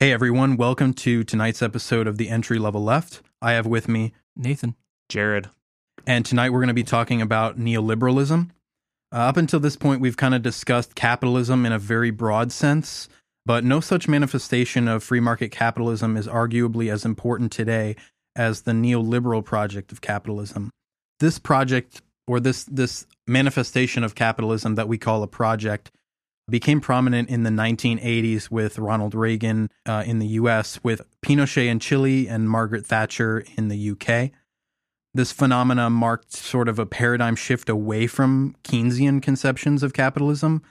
Hey everyone, welcome to tonight's episode of the Entry Level Left. I have with me Nathan. Jared. And tonight we're going to be talking about neoliberalism. Uh, up until this point, we've kind of discussed capitalism in a very broad sense, but no such manifestation of free market capitalism is arguably as important today as the neoliberal project of capitalism. This project, or this, this manifestation of capitalism that we call a project, became prominent in the 1980s with Ronald Reagan uh, in the US, with Pinochet in Chile and Margaret Thatcher in the UK. This phenomena marked sort of a paradigm shift away from Keynesian conceptions of capitalism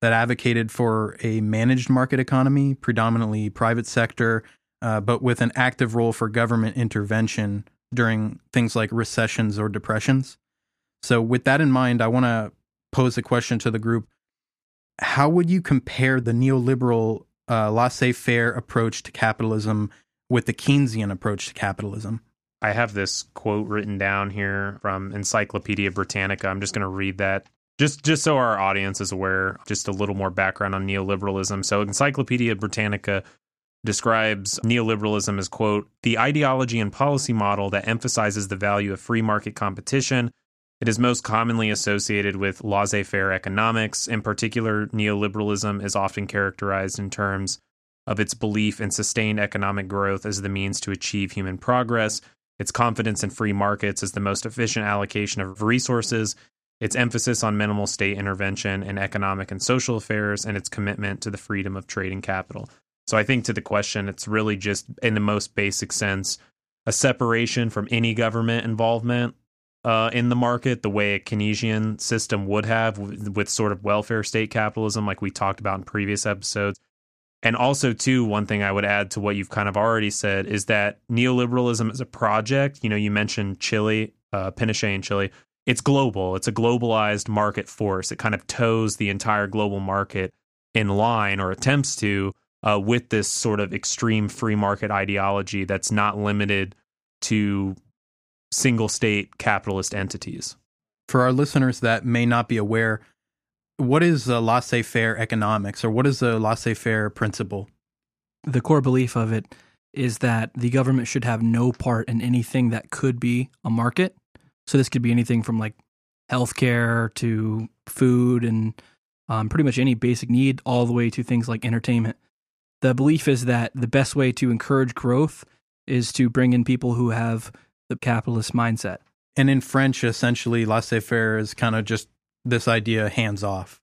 that advocated for a managed market economy, predominantly private sector, uh, but with an active role for government intervention during things like recessions or depressions. So, with that in mind, I want to pose a question to the group how would you compare the neoliberal uh, laissez faire approach to capitalism with the Keynesian approach to capitalism? I have this quote written down here from Encyclopedia Britannica. I'm just going to read that just just so our audience is aware, just a little more background on neoliberalism. So Encyclopedia Britannica describes neoliberalism as quote, the ideology and policy model that emphasizes the value of free market competition it is most commonly associated with laissez faire economics. In particular, neoliberalism is often characterized in terms of its belief in sustained economic growth as the means to achieve human progress, its confidence in free markets as the most efficient allocation of resources, its emphasis on minimal state intervention in economic and social affairs, and its commitment to the freedom of trade and capital. So I think to the question, it's really just, in the most basic sense, a separation from any government involvement uh, in the market the way a Keynesian system would have with, with sort of welfare state capitalism, like we talked about in previous episodes. And also, too, one thing I would add to what you've kind of already said is that neoliberalism is a project. You know, you mentioned Chile, uh, Pinochet in Chile. It's global. It's a globalized market force. It kind of toes the entire global market in line or attempts to uh, with this sort of extreme free market ideology that's not limited to single state capitalist entities. For our listeners that may not be aware, what is a laissez faire economics or what is the laissez faire principle? The core belief of it is that the government should have no part in anything that could be a market. So this could be anything from like healthcare to food and um, pretty much any basic need, all the way to things like entertainment. The belief is that the best way to encourage growth is to bring in people who have the capitalist mindset. And in French, essentially, laissez faire is kind of just this idea hands off.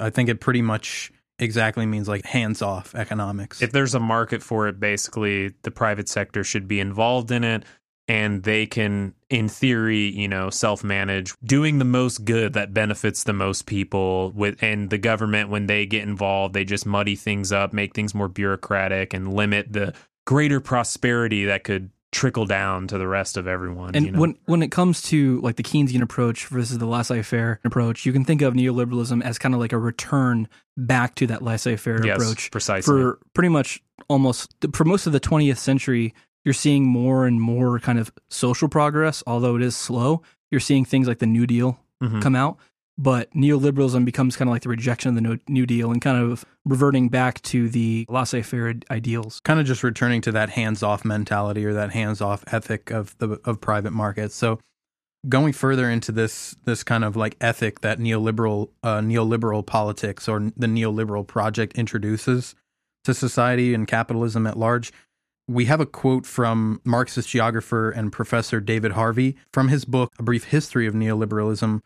I think it pretty much exactly means like hands off economics. If there's a market for it, basically the private sector should be involved in it and they can, in theory, you know, self manage, doing the most good that benefits the most people with and the government when they get involved, they just muddy things up, make things more bureaucratic and limit the greater prosperity that could trickle down to the rest of everyone. And you know? when when it comes to like the Keynesian approach versus the laissez-faire approach, you can think of neoliberalism as kind of like a return back to that laissez-faire yes, approach. Precisely. For pretty much almost for most of the 20th century, you're seeing more and more kind of social progress, although it is slow. You're seeing things like the New Deal mm-hmm. come out, but neoliberalism becomes kind of like the rejection of the New Deal and kind of reverting back to the laissez faire ideals. Kind of just returning to that hands off mentality or that hands off ethic of the of private markets. So going further into this this kind of like ethic that neoliberal uh, neoliberal politics or the neoliberal project introduces to society and capitalism at large. We have a quote from Marxist geographer and professor David Harvey from his book A Brief History of Neoliberalism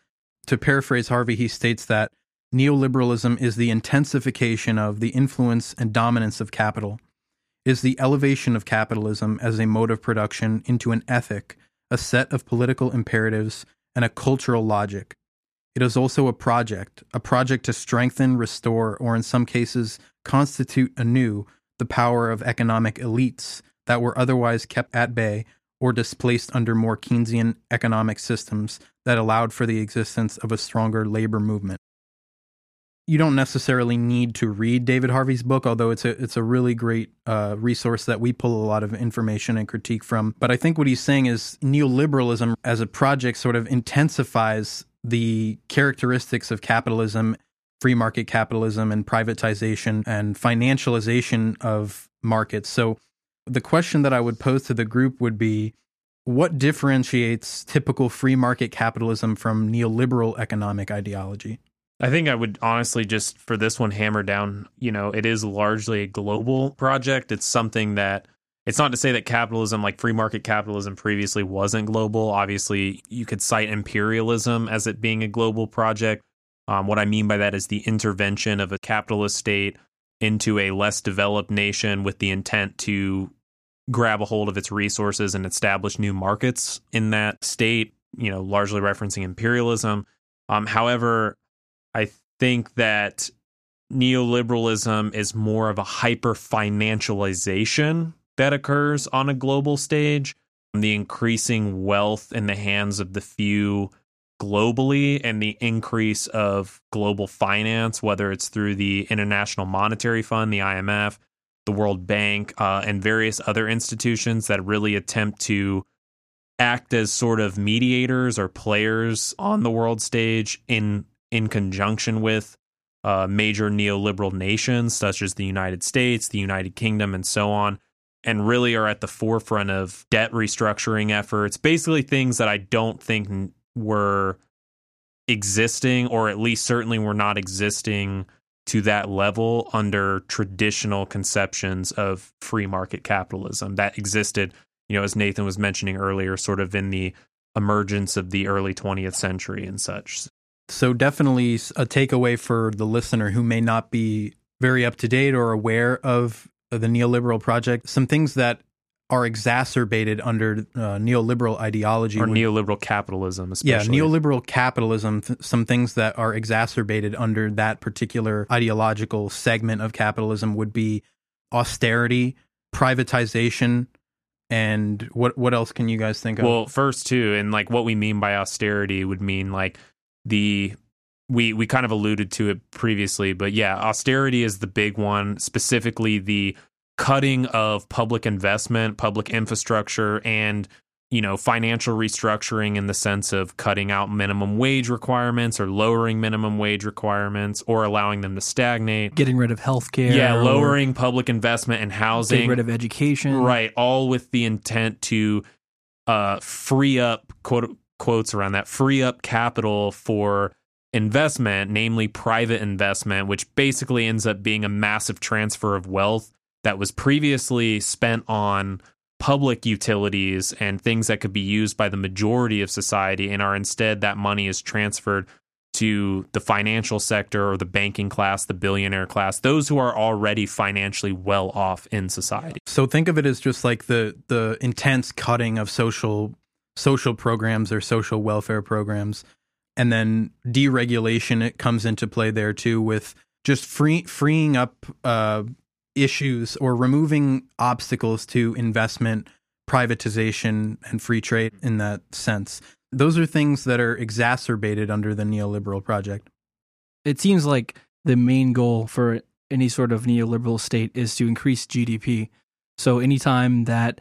to paraphrase Harvey, he states that neoliberalism is the intensification of the influence and dominance of capital, is the elevation of capitalism as a mode of production into an ethic, a set of political imperatives, and a cultural logic. It is also a project, a project to strengthen, restore, or in some cases, constitute anew the power of economic elites that were otherwise kept at bay or displaced under more Keynesian economic systems that allowed for the existence of a stronger labor movement. You don't necessarily need to read David Harvey's book, although it's a it's a really great uh, resource that we pull a lot of information and critique from. But I think what he's saying is neoliberalism as a project sort of intensifies the characteristics of capitalism free market capitalism and privatization and financialization of markets. So, the question that I would pose to the group would be what differentiates typical free market capitalism from neoliberal economic ideology? I think I would honestly just for this one hammer down, you know, it is largely a global project. It's something that it's not to say that capitalism, like free market capitalism previously wasn't global. Obviously, you could cite imperialism as it being a global project. Um, what I mean by that is the intervention of a capitalist state into a less developed nation with the intent to grab a hold of its resources and establish new markets in that state, you know, largely referencing imperialism. Um, however, I think that neoliberalism is more of a hyper financialization that occurs on a global stage. The increasing wealth in the hands of the few globally and the increase of global finance, whether it's through the International Monetary Fund, the IMF, the World Bank, uh, and various other institutions that really attempt to act as sort of mediators or players on the world stage in in conjunction with uh, major neoliberal nations such as the United States, the United Kingdom, and so on, and really are at the forefront of debt restructuring efforts. Basically, things that I don't think were existing, or at least certainly were not existing to that level under traditional conceptions of free market capitalism that existed, you know, as Nathan was mentioning earlier, sort of in the emergence of the early 20th century and such. So, definitely a takeaway for the listener who may not be very up to date or aware of the neoliberal project. Some things that are exacerbated under uh, neoliberal ideology or neoliberal capitalism especially. yeah neoliberal capitalism th- some things that are exacerbated under that particular ideological segment of capitalism would be austerity privatization and what what else can you guys think of well first too and like what we mean by austerity would mean like the we we kind of alluded to it previously but yeah austerity is the big one specifically the cutting of public investment, public infrastructure, and you know financial restructuring in the sense of cutting out minimum wage requirements or lowering minimum wage requirements or allowing them to stagnate. Getting rid of healthcare yeah lowering public investment and housing. Getting rid of education. Right all with the intent to uh, free up quote quotes around that free up capital for investment namely private investment which basically ends up being a massive transfer of wealth that was previously spent on public utilities and things that could be used by the majority of society and are instead that money is transferred to the financial sector or the banking class, the billionaire class, those who are already financially well off in society. So think of it as just like the the intense cutting of social social programs or social welfare programs and then deregulation it comes into play there too with just free freeing up uh, issues or removing obstacles to investment, privatization, and free trade in that sense. Those are things that are exacerbated under the neoliberal project. It seems like the main goal for any sort of neoliberal state is to increase GDP. So anytime that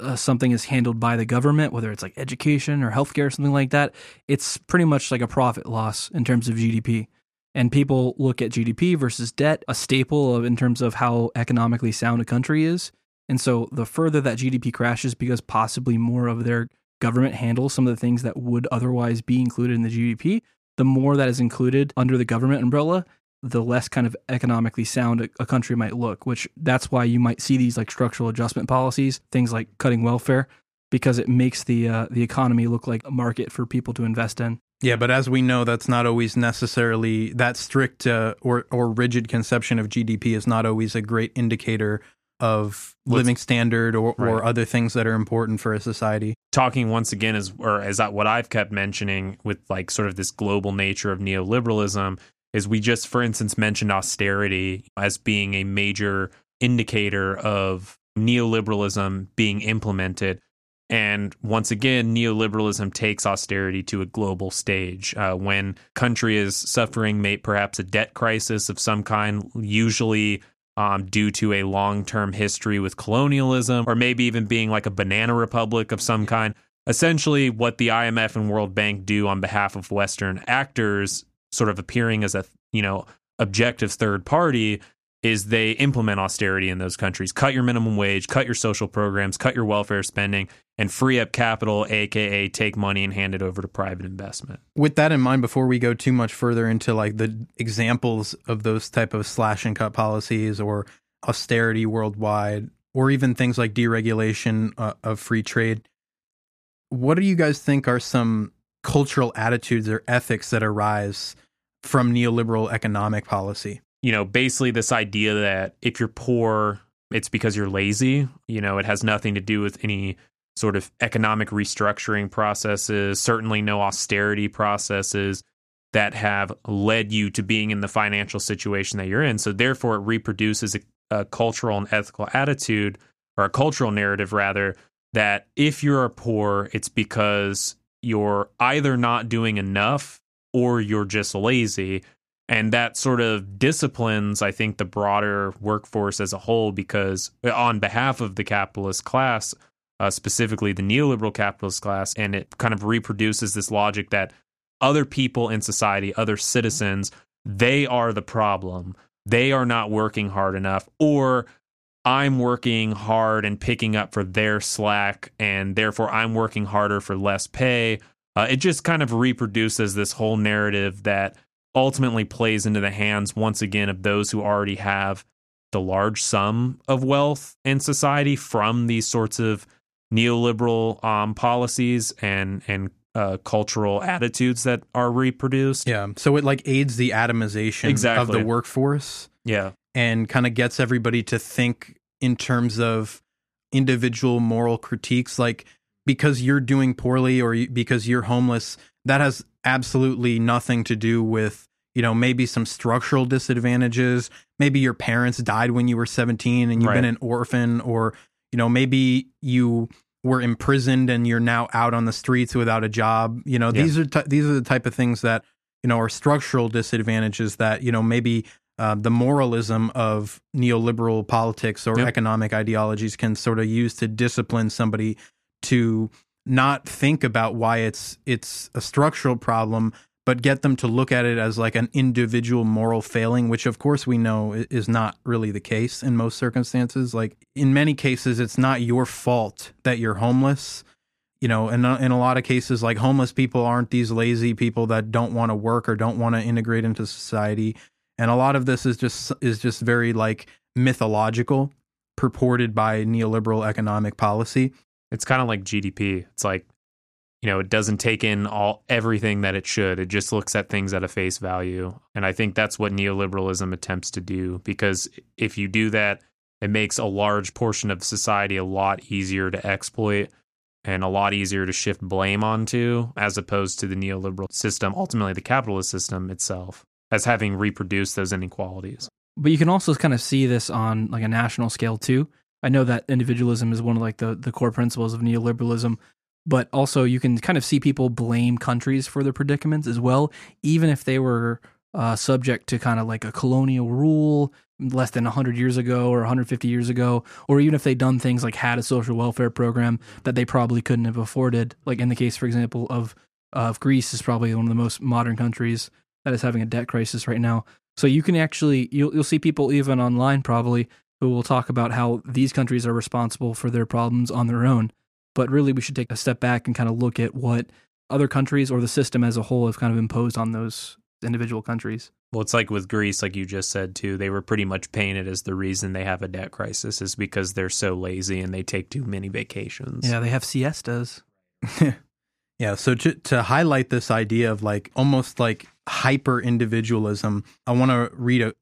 uh, something is handled by the government, whether it's like education or healthcare or something like that, it's pretty much like a profit loss in terms of GDP and people look at GDP versus debt, a staple of in terms of how economically sound a country is. And so the further that GDP crashes because possibly more of their government handles some of the things that would otherwise be included in the GDP, the more that is included under the government umbrella, the less kind of economically sound a, country might look, which that's why you might see these like structural adjustment policies, things like cutting welfare because it makes the uh, the economy look like a market for people to invest in. Yeah, but as we know, that's not always necessarily that strict uh, or or rigid conception of GDP is not always a great indicator of What's, living standard or, right. or other things that are important for a society. Talking once again is or is that what I've kept mentioning with like sort of this global nature of neoliberalism is we just for instance mentioned austerity as being a major indicator of neoliberalism being implemented and once again, neoliberalism takes austerity to a global stage. Uh, when country is suffering, may, perhaps a debt crisis of some kind, usually um, due to a long-term history with colonialism, or maybe even being like a banana republic of some kind. Essentially, what the IMF and World Bank do on behalf of Western actors, sort of appearing as a you know, objective third party is they implement austerity in those countries, cut your minimum wage, cut your social programs, cut your welfare spending, and free up capital, aka take money and hand it over to private investment. With that in mind, before we go too much further into like the examples of those type of slash and cut policies or austerity worldwide, or even things like deregulation uh, of free trade, what do you guys think are some cultural attitudes or ethics that arise from neoliberal economic policy? You know, basically this idea that if you're poor, it's because you're lazy. You know, it has nothing to do with any sort of economic restructuring processes, certainly no austerity processes that have led you to being in the financial situation that you're in. So, therefore, it reproduces a, a cultural and ethical attitude, or a cultural narrative rather, that if you're poor, it's because you're either not doing enough or you're just lazy and that sort of disciplines i think the broader workforce as a whole because uh, on behalf of the capitalist class uh, specifically the neoliberal capitalist class and it kind of reproduces this logic that other people in society other citizens they are the problem. They are not working hard enough or i'm working hard and picking up for their slack and therefore i'm working harder for less pay. Uh, it just kind of reproduces this whole narrative that ultimately plays into the hands once again of those who already have the large sum of wealth in society from these sorts of neoliberal um, policies and and uh, cultural attitudes that are reproduced. Yeah, so it like aids the atomization exactly. of the workforce. Yeah, and kind of gets everybody to think in terms of individual moral critiques, like because you're doing poorly or because you're homeless, that has absolutely nothing to do with you know maybe some structural disadvantages maybe your parents died when you were 17 and you've Right. been an orphan or you know maybe you were imprisoned and you're now out on the streets without a job you know Yeah. these are ty- these are the type of things that you know are structural disadvantages that you know maybe uh, the moralism of neoliberal politics or Yep. economic ideologies can sort of use to discipline somebody to not think about why it's it's a structural problem but get them to look at it as like an individual moral failing which of course we know is not really the case in most circumstances. Like in many cases it's not your fault that you're homeless. You know and in a lot of cases like homeless people aren't these lazy people that don't want to work or don't want to integrate into society. And a lot of this is just is just very like mythological purported by neoliberal economic policy it's kind of like GDP. It's like you know, it doesn't take in all everything that it should. It just looks at things at a face value. And I think that's what neoliberalism attempts to do because if you do that, it makes a large portion of society a lot easier to exploit and a lot easier to shift blame onto as opposed to the neoliberal system, ultimately the capitalist system itself, as having reproduced those inequalities. But you can also kind of see this on like a national scale too. I know that individualism is one of like the the core principles of neoliberalism, but also you can kind of see people blame countries for their predicaments as well, even if they were uh, subject to kind of like a colonial rule less than 100 years ago or 150 years ago, or even if they'd done things like had a social welfare program that they probably couldn't have afforded. Like in the case, for example, of of Greece is probably one of the most modern countries that is having a debt crisis right now. So you can actually you'll you'll see people even online probably who will talk about how these countries are responsible for their problems on their own. But really we should take a step back and kind of look at what other countries or the system as a whole have kind of imposed on those individual countries. Well, it's like with Greece, like you just said too, they were pretty much painted as the reason they have a debt crisis is because they're so lazy and they take too many vacations. Yeah, they have siestas. Yeah, so to to highlight this idea of like almost like hyper individualism, I want to read a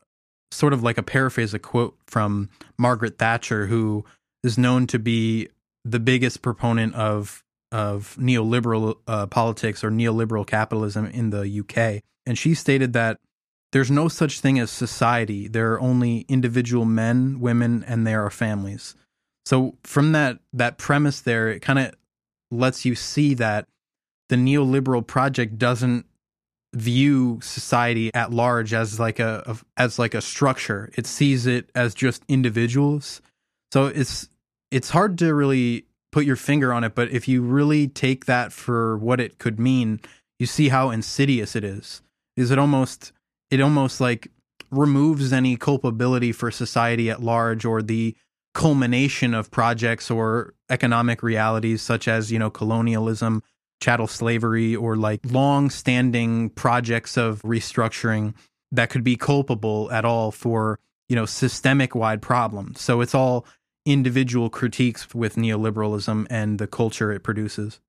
sort of like a paraphrase a quote from Margaret Thatcher who is known to be the biggest proponent of of neoliberal uh, politics or neoliberal capitalism in the UK. And she stated that there's no such thing as society. There are only individual men, women, and there are families. So from that that premise there, it kind of lets you see that the neoliberal project doesn't view society at large as like a, as like a structure. It sees it as just individuals. So it's it's hard to really put your finger on it, but if you really take that for what it could mean, you see how insidious it is. Is it almost it almost like removes any culpability for society at large or the culmination of projects or economic realities such as you know colonialism chattel slavery or like long standing projects of restructuring that could be culpable at all for you know systemic wide problems. So it's all individual critiques with neoliberalism and the culture it produces.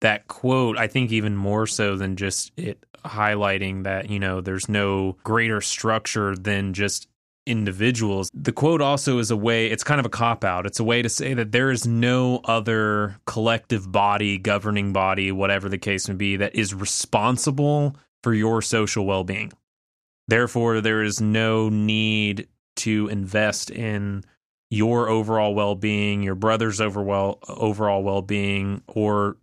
That quote i think even more so than just it highlighting that you know there's no greater structure than just individuals. The quote also is a way, it's kind of a cop out. It's a way to say that there is no other collective body, governing body, whatever the case may be, that is responsible for your social well being. Therefore, there is no need to invest in your overall well being, your brother's overall overall well being, or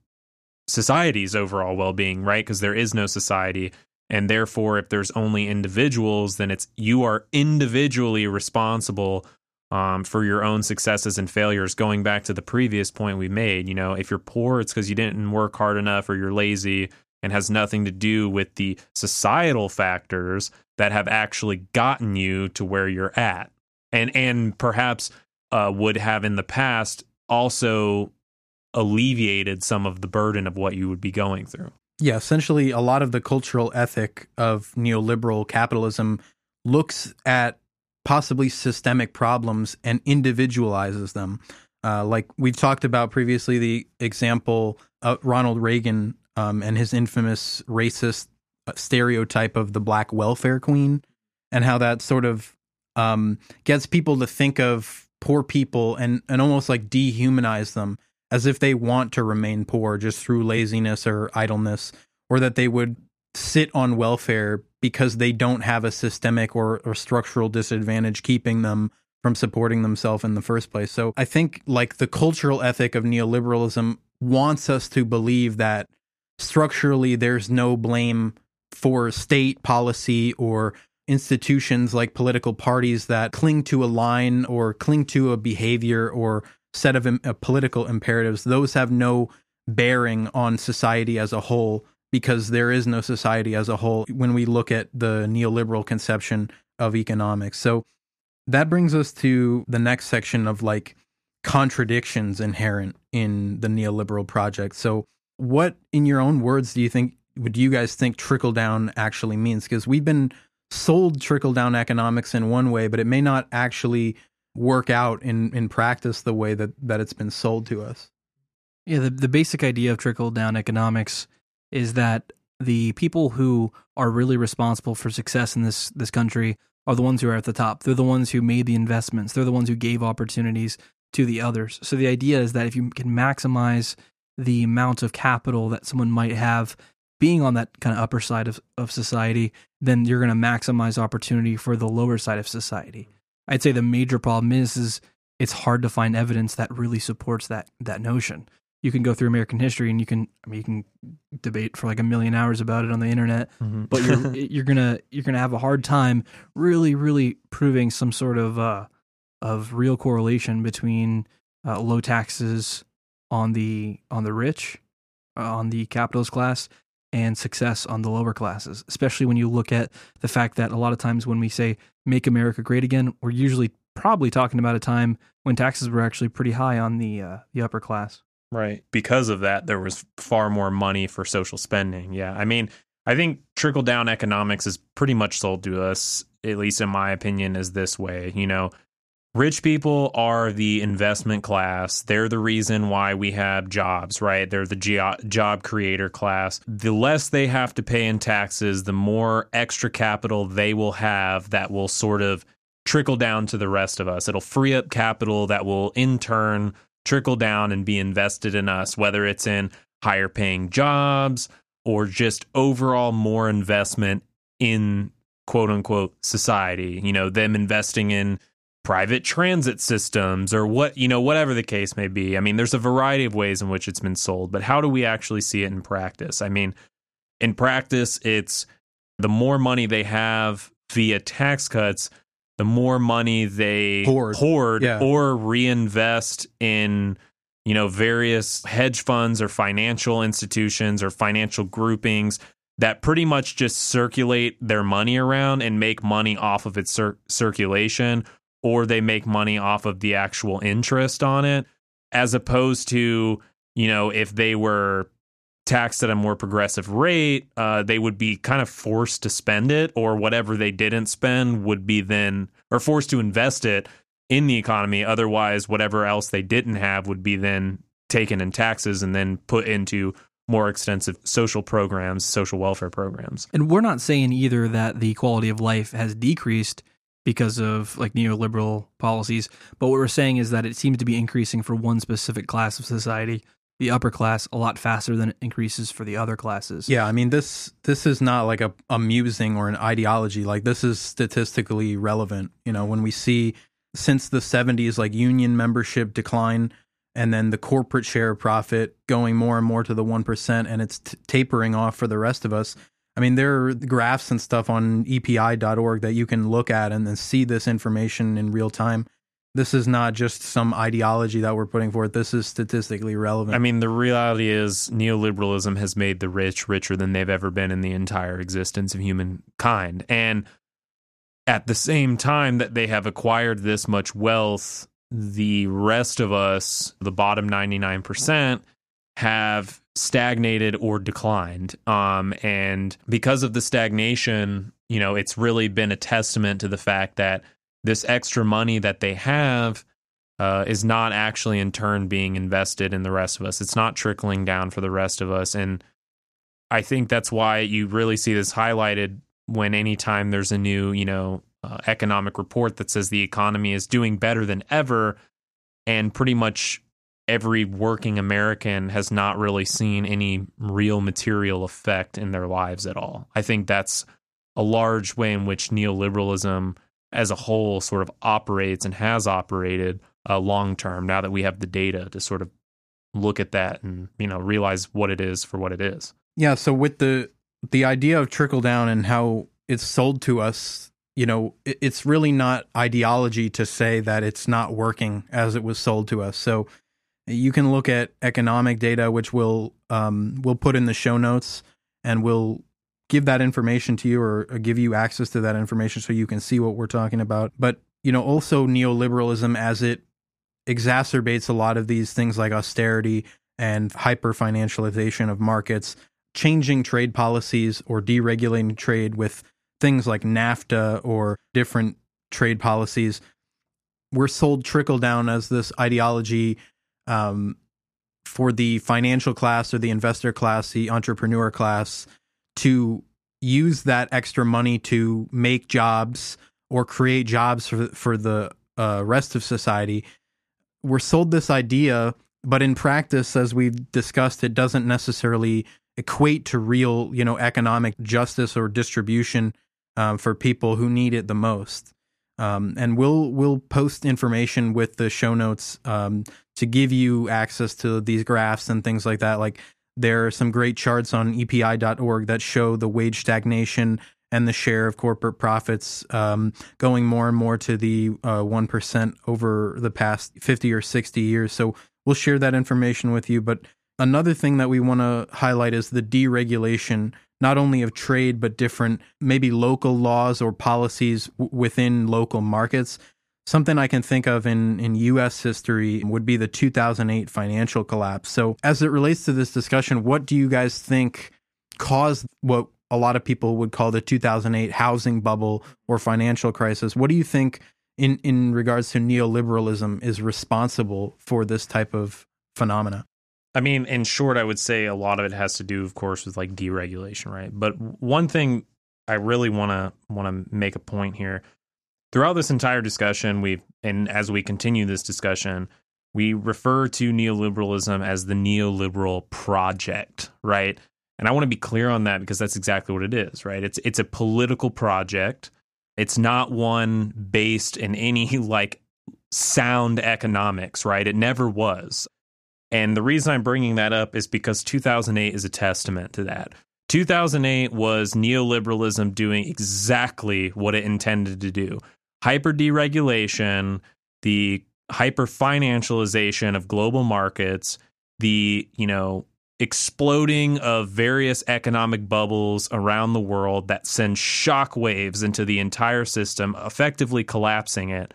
society's overall well being, right? Because there is no society. And therefore, if there's only individuals, then it's you are individually responsible um, for your own successes and failures. Going back to the previous point we made, you know, if you're poor, it's because you didn't work hard enough or you're lazy and has nothing to do with the societal factors that have actually gotten you to where you're at. And and perhaps uh, would have in the past also alleviated some of the burden of what you would be going through. Yeah, essentially, a lot of the cultural ethic of neoliberal capitalism looks at possibly systemic problems and individualizes them. Uh, like we've talked about previously, the example of Ronald Reagan um, and his infamous racist uh, stereotype of the black welfare queen, and how that sort of um, gets people to think of poor people and, and almost like dehumanize them as if they want to remain poor just through laziness or idleness, or that they would sit on welfare because they don't have a systemic or, or structural disadvantage keeping them from supporting themselves in the first place. So I think like the cultural ethic of neoliberalism wants us to believe that structurally there's no blame for state policy or institutions like political parties that cling to a line or cling to a behavior or set of uh, political imperatives, those have no bearing on society as a whole because there is no society as a whole when we look at the neoliberal conception of economics. So that brings us to the next section of like contradictions inherent in the neoliberal project. So what in your own words do you think would you guys think trickle down actually means because we've been sold trickle down economics in one way but it may not actually work out in in practice the way that that it's been sold to us. Yeah, the the basic idea of trickle down economics is that the people who are really responsible for success in this this country are the ones who are at the top. They're the ones who made the investments. They're the ones who gave opportunities to the others. So the idea is that if you can maximize the amount of capital that someone might have being on that kind of upper side of, of society, then you're going to maximize opportunity for the lower side of society. I'd say the major problem is is it's hard to find evidence that really supports that that notion. You can go through American history and you can I mean you can debate for like a million hours about it on the internet, mm-hmm. but you're you're gonna you're gonna have a hard time really really proving some sort of uh of real correlation between uh, low taxes on the on the rich uh, on the capitalist class and success on the lower classes, especially when you look at the fact that a lot of times when we say make America great again, we're usually probably talking about a time when taxes were actually pretty high on the uh, the upper class. Right. Because of that, there was far more money for social spending. Yeah. I mean, I think trickle down economics is pretty much sold to us, at least in my opinion, is this way. You know, Rich people are the investment class. They're the reason why we have jobs, right? They're the job creator class. The less they have to pay in taxes, the more extra capital they will have that will sort of trickle down to the rest of us. It'll free up capital that will in turn trickle down and be invested in us, whether it's in higher paying jobs or just overall more investment in quote unquote society. You know, them investing in private transit systems or what you know whatever the case may be. I mean there's a variety of ways in which it's been sold but how do we actually see it in practice? I mean in practice it's the more money they have via tax cuts the more money they hoard, hoard yeah. or reinvest in you know various hedge funds or financial institutions or financial groupings that pretty much just circulate their money around and make money off of its cir- circulation, or they make money off of the actual interest on it, as opposed to, you know, if they were taxed at a more progressive rate, uh, they would be kind of forced to spend it, or whatever they didn't spend would be then, or forced to invest it in the economy. Otherwise, whatever else they didn't have would be then taken in taxes and then put into more extensive social programs, social welfare programs. And we're not saying either that the quality of life has decreased because of like neoliberal policies, but what we're saying is that it seems to be increasing for one specific class of society, the upper class, a lot faster than it increases for the other classes. Yeah, I mean this this is not like a amusing or an ideology. Like this is statistically relevant. You know, when we see since the 70s like union membership decline and then the corporate share of profit going more and more to the 1% and it's t- tapering off for the rest of us. I mean, there are graphs and stuff on epi.org that you can look at and then see this information in real time. This is not just some ideology that we're putting forth. This is statistically relevant. I mean, the reality is neoliberalism has made the rich richer than they've ever been in the entire existence of humankind. And at the same time that they have acquired this much wealth, the rest of us, the bottom 99%, have stagnated or declined. Um, and because of the stagnation, you know, it's really been a testament to the fact that this extra money that they have uh, is not actually in turn being invested in the rest of us. It's not trickling down for the rest of us. And I think that's why you really see this highlighted when anytime there's a new, you know, uh, economic report that says the economy is doing better than ever, and pretty much every working American has not really seen any real material effect in their lives at all. I think that's a large way in which neoliberalism as a whole sort of operates and has operated uh, long term now that we have the data to sort of look at that and you know realize what it is for what it is yeah so with the the idea of trickle down and how it's sold to us you know, it's really not ideology to say that it's not working as it was sold to us. So you can look at economic data, which we'll um, we'll put in the show notes, and we'll give that information to you or, give you access to that information so you can see what we're talking about. But you know, also neoliberalism as it exacerbates a lot of these things like austerity and hyper financialization of markets, changing trade policies or deregulating trade with things like NAFTA or different trade policies were sold trickle down as this ideology um, for the financial class or the investor class, the entrepreneur class, to use that extra money to make jobs or create jobs for for the uh, rest of society. We're sold this idea, but in practice, as we've discussed, it doesn't necessarily equate to real, you know, economic justice or distribution um, for people who need it the most. Um, and we'll we'll post information with the show notes um, to give you access to these graphs and things like that. Like there are some great charts on EPI.org that show the wage stagnation and the share of corporate profits um, going more and more to the uh, one uh, over the past fifty or sixty years. So we'll share that information with you. But another thing that we want to highlight is the deregulation not only of trade, but different maybe local laws or policies w- within local markets. Something I can think of in, in US history would be the 2008 financial collapse. So, as it relates to this discussion, what do you guys think caused what a lot of people would call the 2008 housing bubble or financial crisis? What do you think, in, in regards to neoliberalism, is responsible for this type of phenomena? I mean, in short, I would say a lot of it has to do, of course, with like deregulation, right? But one thing I really want to want to make a point here. Throughout this entire discussion, we've and as we continue this discussion, we refer to neoliberalism as the neoliberal project, right? And I want to be clear on that because that's exactly what it is, right? It's it's a political project. It's not one based in any like sound economics, right? It never was. And the reason I'm bringing that up is because 2008 is a testament to that. 2008 was neoliberalism doing exactly what it intended to do hyper deregulation, the hyper financialization of global markets, the, you know, exploding of various economic bubbles around the world that send shock waves into the entire system, effectively collapsing it.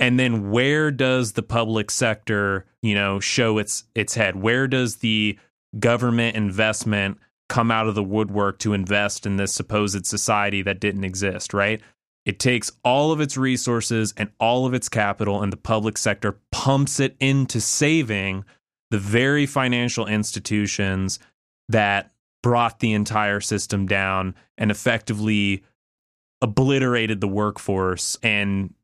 And then where does the public sector, you know, show its its head? Where does the government investment come out of the woodwork to invest in this supposed society that didn't exist, right? It takes all of its resources and all of its capital, and the public sector pumps it into saving the very financial institutions that brought the entire system down and effectively obliterated the workforce and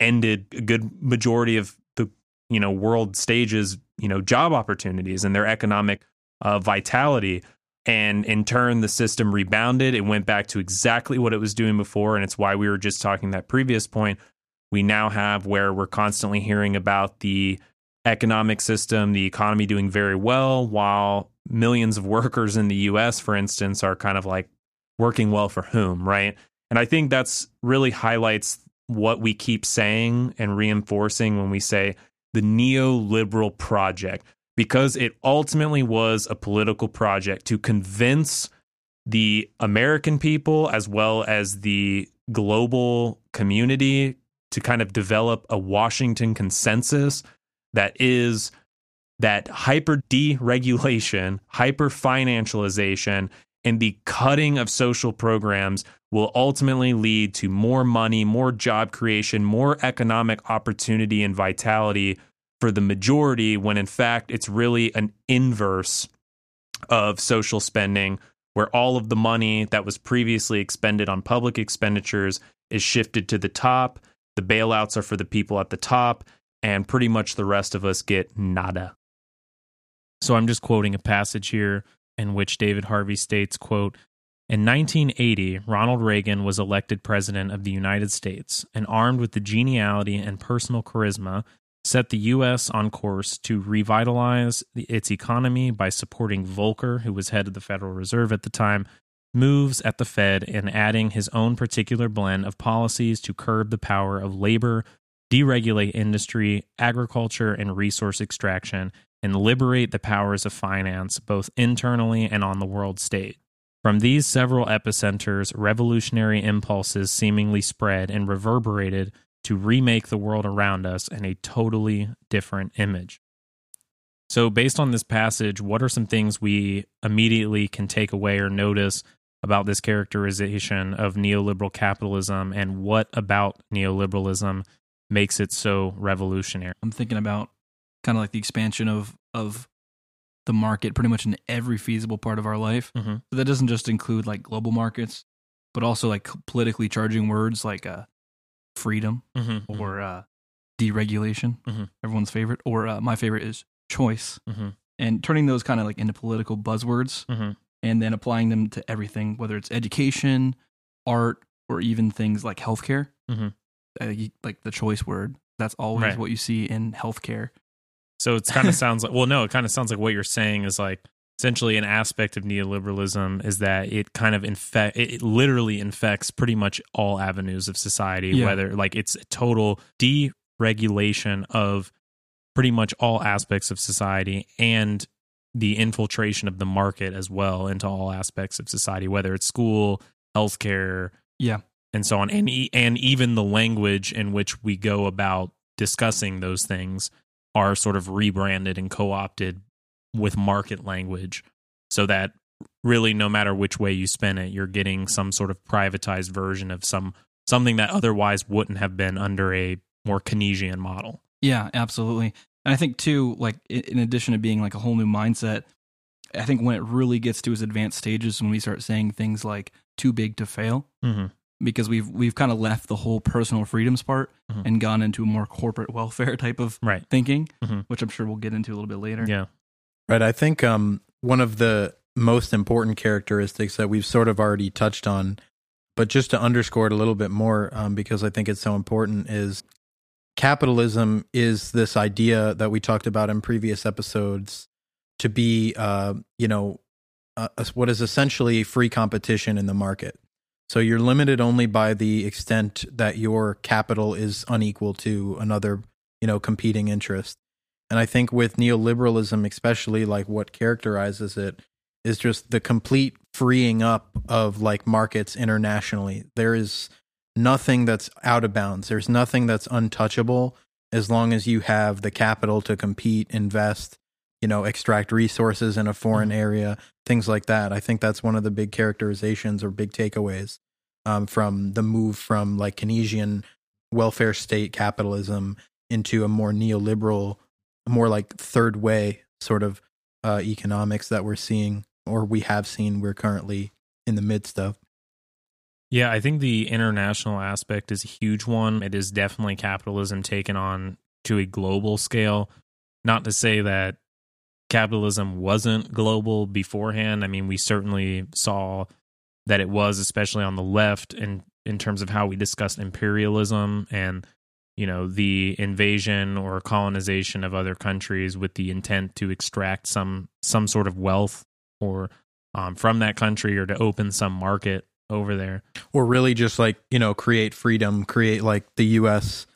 ended a good majority of the you know world stages you know job opportunities and their economic uh, vitality. And in turn the system rebounded. It went back to exactly what it was doing before. And it's why we were just talking that previous point. We now have where we're constantly hearing about the economic system, the economy doing very well, while millions of workers in the US, for instance, are kind of like working well for whom, right? And I think that's really highlights what we keep saying and reinforcing when we say the neoliberal project, because it ultimately was a political project to convince the American people as well as the global community to kind of develop a Washington consensus that is that hyper deregulation, hyper financialization, and the cutting of social programs will ultimately lead to more money, more job creation, more economic opportunity and vitality for the majority, when in fact it's really an inverse of social spending, where all of the money that was previously expended on public expenditures is shifted to the top. The bailouts are for the people at the top, and pretty much the rest of us get nada. So I'm just quoting a passage here in which David Harvey states, quote, in 1980, Ronald Reagan was elected president of the United States and armed with the geniality and personal charisma set the U.S. on course to revitalize its economy by supporting Volcker, who was head of the Federal Reserve at the time, moves at the Fed and adding his own particular blend of policies to curb the power of labor deregulate industry, agriculture, and resource extraction, and liberate the powers of finance both internally and on the world stage. From these several epicenters, revolutionary impulses seemingly spread and reverberated to remake the world around us in a totally different image. So, based on this passage, what are some things we immediately can take away or notice about this characterization of neoliberal capitalism, and what about neoliberalism makes it so revolutionary. I'm thinking about kind of like the expansion of of the market pretty much in every feasible part of our life. Mm-hmm. So that doesn't just include like global markets, but also like politically charging words like uh, freedom Mm-hmm. or uh, deregulation, Mhm. everyone's favorite, or uh, my favorite is choice, Mhm. and turning those kind of like into political buzzwords Mm-hmm. and then applying them to everything, whether it's education, art, or even things like healthcare. Mhm. Uh, like the choice word, that's always Right. what you see in healthcare. So it kind of sounds like, well, no, it kind of sounds like what you're saying is like essentially an aspect of neoliberalism is that it kind of infect, it literally infects pretty much all avenues of society, Yeah. whether like it's a total deregulation of pretty much all aspects of society and the infiltration of the market as well into all aspects of society, whether it's school, healthcare, Yeah. and so on, and e- and even the language in which we go about discussing those things are sort of rebranded and co-opted with market language, so that really no matter which way you spin it, you're getting some sort of privatized version of some something that otherwise wouldn't have been under a more Keynesian model. Yeah, absolutely. And I think too, like in addition to being like a whole new mindset, I think when it really gets to its advanced stages, when we start saying things like "too big to fail," Mm-hmm. Because we've we've kind of left the whole personal freedoms part Mhm. and gone into a more corporate welfare type of Right. thinking, Mhm. which I'm sure we'll get into a little bit later. Yeah. Right. I think um, one of the most important characteristics that we've sort of already touched on, but just to underscore it a little bit more, um, because I think it's so important, is capitalism is this idea that we talked about in previous episodes to be, uh, you know, uh, what is essentially free competition in the market. So you're limited only by the extent that your capital is unequal to another, you know, competing interest. And I think with neoliberalism, especially like what characterizes it is just the complete freeing up of like markets internationally. There is nothing that's out of bounds. There's nothing that's untouchable as long as you have the capital to compete, invest, you know, extract resources in a foreign Mm-hmm. area, things like that. I think that's one of the big characterizations or big takeaways um, from the move from like Keynesian welfare state capitalism into a more neoliberal, more like third way sort of uh, economics that we're seeing or we have seen we're currently in the midst of. Yeah, I think the international aspect is a huge one. It is definitely capitalism taken on to a global scale. Not to say that capitalism wasn't global beforehand. I mean, we certainly saw that it was, especially on the left, in in terms of how we discussed imperialism and you know the invasion or colonization of other countries with the intent to extract some some sort of wealth or um, from that country or to open some market over there. or really just like you know create freedom create like the us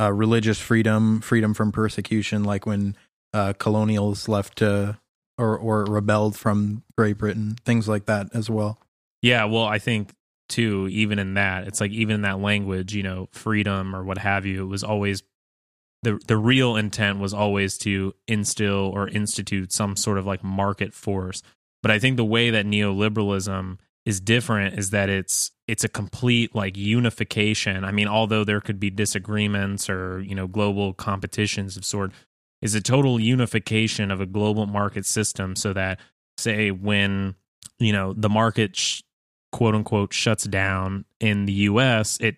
uh, religious freedom freedom from persecution like when uh, colonials left to or or rebelled from great britain things like that as well Yeah, well, I think too, even in that, it's like even in that language, you know, freedom or what have you, it was always the the real intent was always to instill or institute some sort of like market force. But I think the way that neoliberalism is different is that it's it's a complete like unification. I mean, although there could be disagreements or, you know, global competitions of sort, is a total unification of a global market system so that say when you know the market sh- quote unquote shuts down in the US it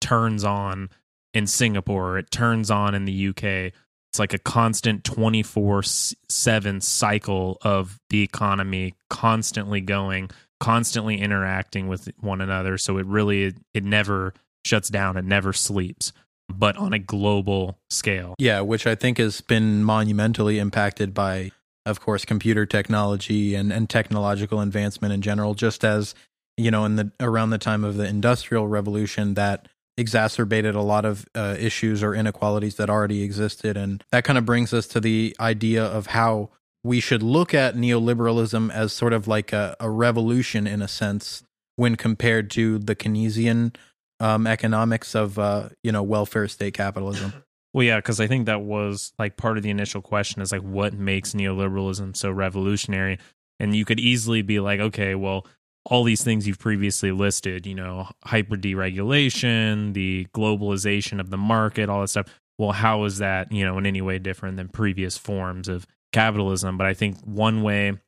turns on in Singapore it turns on in the UK it's like a constant 24/7 cycle of the economy constantly going constantly interacting with one another. So it really it never shuts down it never sleeps but on a global scale. Yeah which i think has been monumentally impacted by of course computer technology and and technological advancement in general just as you know in the around the time of the industrial revolution that exacerbated a lot of uh, issues or inequalities that already existed. And that kind of brings us to the idea of how we should look at neoliberalism as sort of like a, a revolution in a sense when compared to the Keynesian um, economics of uh, you know welfare state capitalism. Well, yeah, because I think that was like part of the initial question is like, what makes neoliberalism so revolutionary? And you could easily be like, okay, well, all these things you've previously listed, you know, hyper deregulation, the globalization of the market, all that stuff. Well, how is that, you know, in any way different than previous forms of capitalism? But I think one way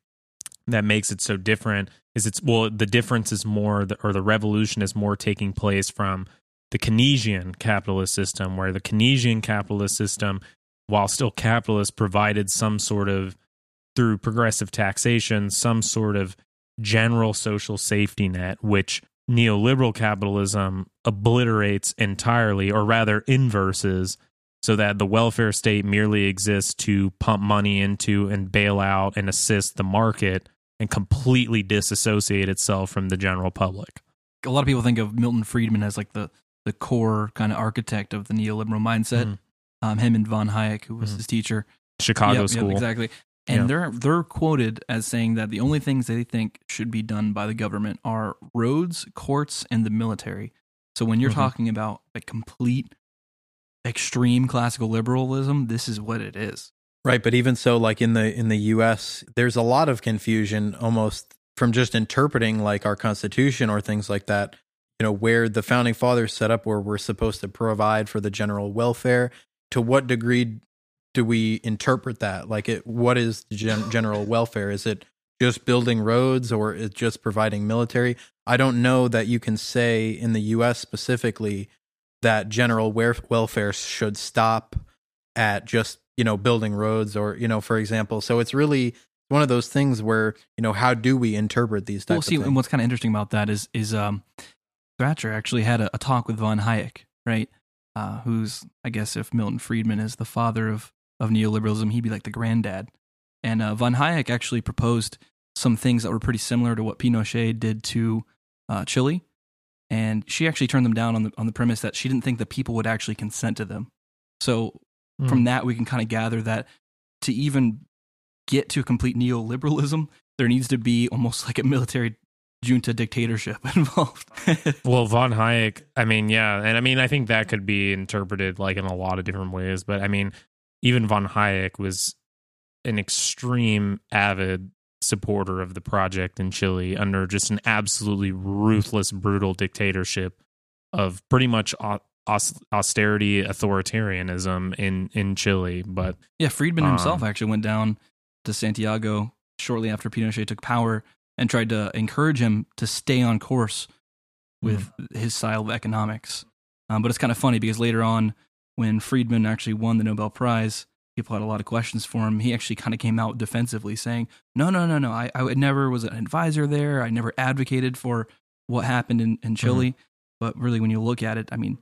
that makes it so different is it's, well, the difference is more, or the revolution is more taking place from the Keynesian capitalist system, where the Keynesian capitalist system, while still capitalist, provided some sort of, through progressive taxation, some sort of general social safety net, which neoliberal capitalism obliterates entirely, or rather inverses, so that the welfare state merely exists to pump money into and bail out and assist the market and completely disassociate itself from the general public. A lot of people think of Milton Friedman as like the the core kind of architect of the neoliberal mindset. Mhm. Um, him and von Hayek, who was Mhm. his teacher. Chicago Yep, yep, school. exactly. And they're they're quoted as saying that the only things they think should be done by the government are roads, courts, and the military. So when you're Mhm. talking about a complete extreme classical liberalism, this is what it is. Right, but even so, like in the in the U.S., there's a lot of confusion almost from just interpreting like our Constitution or things like that. You know, where the founding fathers set up where we're supposed to provide for the general welfare. To what degree do we interpret that? Like, it what is gen- general welfare? Is it just building roads or is it just providing military? I don't know that you can say in the U.S. specifically that general welfare should stop at just you know building roads or you know for example so it's really one of those things where you know how do we interpret these types of Well, see, of and what's kind of interesting about that is is um, Thatcher actually had a, a talk with von Hayek, right? Uh, who's I guess if Milton Friedman is the father of of neoliberalism, he'd be like the granddad. And uh, von Hayek actually proposed some things that were pretty similar to what Pinochet did to uh, Chile, and she actually turned them down on the on the premise that she didn't think the people would actually consent to them. So Hmm. from that we can kind of gather that to even get to complete neoliberalism, there needs to be almost like a military junta dictatorship involved. well, von Hayek, I mean, yeah, and I mean, I think that could be interpreted like in a lot of different ways, but I mean, even von Hayek was an extreme avid supporter of the project in Chile under just an absolutely ruthless, brutal dictatorship of pretty much austerity authoritarianism in in Chile. But yeah, Friedman um, himself actually went down to Santiago shortly after Pinochet took power and tried to encourage him to stay on course with mm. his style of economics. Um, but it's kind of funny because later on, when Friedman actually won the Nobel Prize, people had a lot of questions for him. He actually kind of came out defensively saying, No, no, no, no. I, I never was an advisor there. I never advocated for what happened in, in Chile. Mm-hmm. But really, when you look at it, I mean,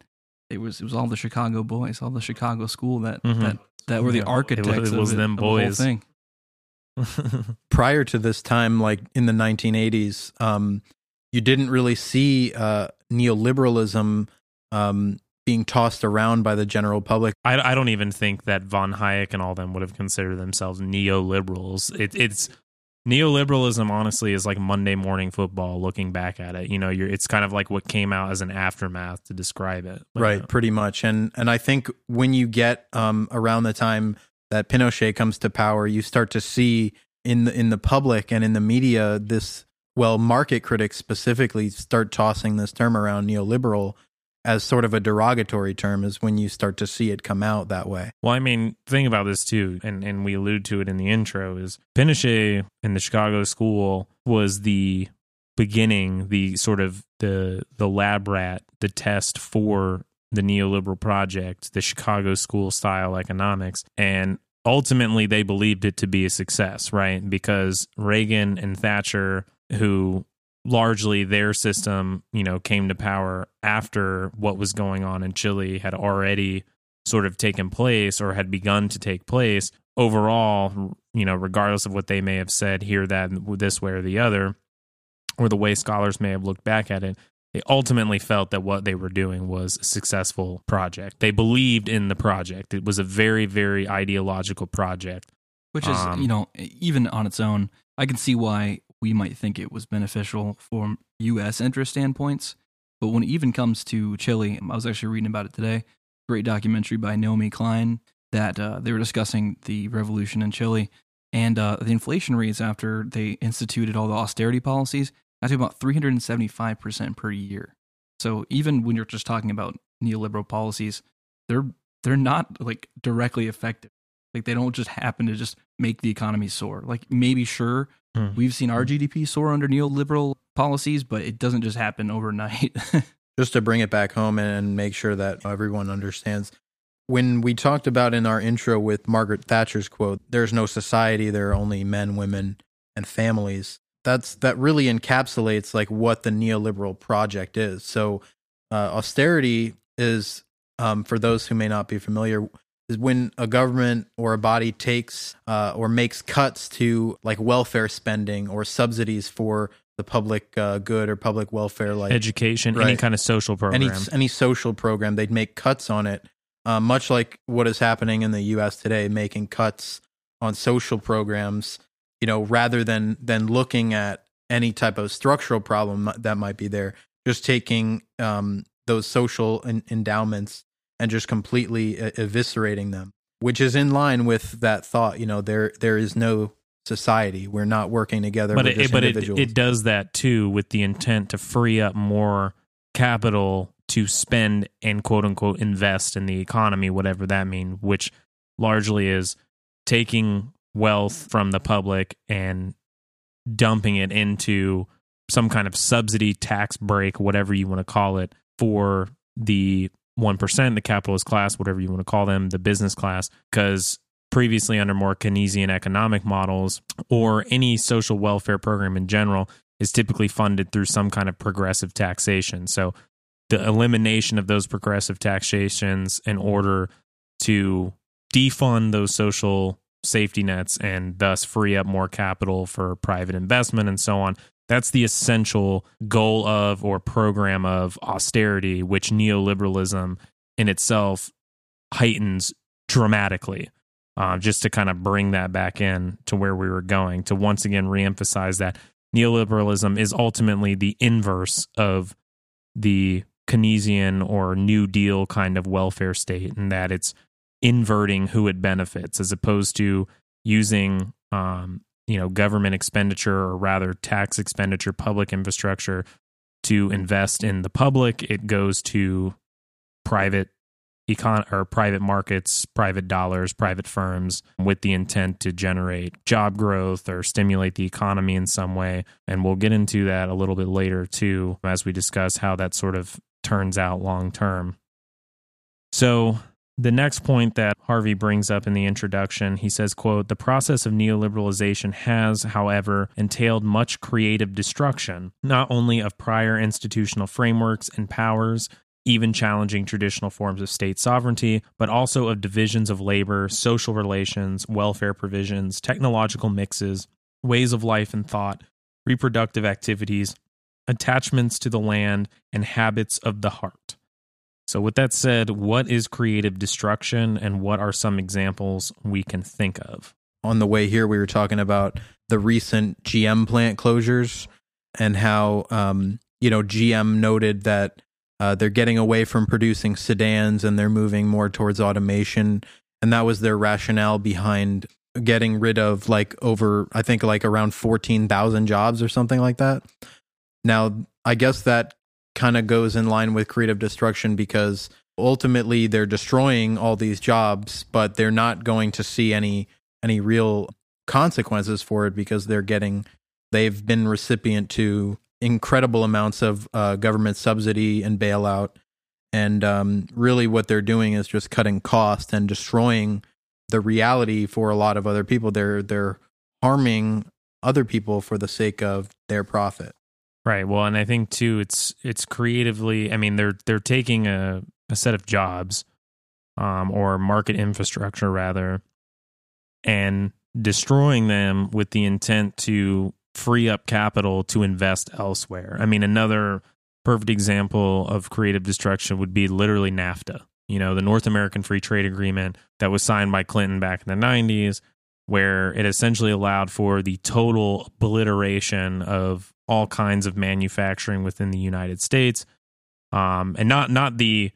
it was it was all the Chicago boys, all the Chicago school that mm-hmm. that, that were the architects it was, it was of, it, them boys. The whole thing. prior to this time, like in the 1980s, um, you didn't really see uh, neoliberalism um, being tossed around by the general public. I, I, don't even think that von Hayek and all them would have considered themselves neoliberals. It, it's neoliberalism. Honestly, is like Monday morning football. Looking back at it, you know, it's kind of like what came out as an aftermath to describe it. But, right, uh, pretty much. And and I think when you get um, around the time that Pinochet comes to power, you start to see in the in the public and in the media this well market critics specifically start tossing this term around neoliberal as sort of a derogatory term is when you start to see it come out that way. Well, I mean, thing about this too, and, and we allude to it in the intro, is Pinochet in the Chicago school was the beginning, the sort of the the lab rat, the test for the neoliberal project, the Chicago school style economics. And ultimately they believed it to be a success, right? Because Reagan and Thatcher, who largely their system, you know, came to power after what was going on in Chile had already sort of taken place or had begun to take place. Overall, you know, regardless of what they may have said here, that this way or the other, or the way scholars may have looked back at it, they ultimately felt that what they were doing was a successful project. They believed in the project. It was a very, very ideological project. Which is, um, you know, even on its own, I can see why we might think it was beneficial from U.S. interest standpoints. But when it even comes to Chile, I was actually reading about it today. Great documentary by Naomi Klein that uh, they were discussing the revolution in Chile and uh, the inflation rates after they instituted all the austerity policies that's about 375% per year. So even when you're just talking about neoliberal policies, they're they're not like directly effective. Like they don't just happen to just make the economy soar. Like maybe sure, mm. we've seen our GDP soar under neoliberal policies, but it doesn't just happen overnight. just to bring it back home and make sure that everyone understands. When we talked about in our intro with Margaret Thatcher's quote, there's no society, there are only men, women, and families that's that really encapsulates like what the neoliberal project is. So uh, austerity is um, for those who may not be familiar is when a government or a body takes uh, or makes cuts to like welfare spending or subsidies for the public uh, good or public welfare like education right. any kind of social program any, any social program they'd make cuts on it uh, much like what is happening in the us today making cuts on social programs you know, rather than than looking at any type of structural problem that might be there, just taking um, those social en- endowments and just completely eviscerating them, which is in line with that thought. You know, there there is no society. We're not working together. But it, but it, it does that too with the intent to free up more capital to spend and quote unquote invest in the economy, whatever that means, which largely is taking wealth from the public and dumping it into some kind of subsidy, tax break, whatever you want to call it, for the 1%, the capitalist class, whatever you want to call them, the business class, because previously under more Keynesian economic models or any social welfare program in general is typically funded through some kind of progressive taxation. So the elimination of those progressive taxations in order to defund those social safety nets and thus free up more capital for private investment and so on. That's the essential goal of or program of austerity, which neoliberalism in itself heightens dramatically. uh, just to kind of bring that back in to where we were going to once again reemphasize that neoliberalism is ultimately the inverse of the Keynesian or New Deal kind of welfare state, and that it's inverting who it benefits as opposed to using um, you know government expenditure or rather tax expenditure, public infrastructure to invest in the public. It goes to private econ or private markets, private dollars, private firms with the intent to generate job growth or stimulate the economy in some way. And we'll get into that a little bit later too as we discuss how that sort of turns out long term. So the next point that Harvey brings up in the introduction, he says, quote, "The process of neoliberalization has, however, entailed much creative destruction, not only of prior institutional frameworks and powers, even challenging traditional forms of state sovereignty, but also of divisions of labor, social relations, welfare provisions, technological mixes, ways of life and thought, reproductive activities, attachments to the land, and habits of the heart. So, with that said, what is creative destruction and what are some examples we can think of? On the way here, we were talking about the recent GM plant closures and how, um, you know, GM noted that uh, they're getting away from producing sedans and they're moving more towards automation. And that was their rationale behind getting rid of like over, I think, like around 14,000 jobs or something like that. Now, I guess that kind of goes in line with creative destruction because ultimately they're destroying all these jobs, but they're not going to see any any real consequences for it because they're getting they've been recipient to incredible amounts of uh, government subsidy and bailout. And um, really, what they're doing is just cutting costs and destroying the reality for a lot of other people. They're they're harming other people for the sake of their profit. Right. Well, and I think too, it's it's creatively. I mean, they're they're taking a, a set of jobs, um, or market infrastructure rather, and destroying them with the intent to free up capital to invest elsewhere. I mean, another perfect example of creative destruction would be literally NAFTA. You know, the North American Free Trade Agreement that was signed by Clinton back in the 90s, where it essentially allowed for the total obliteration of all kinds of manufacturing within the United States. Um, and not not the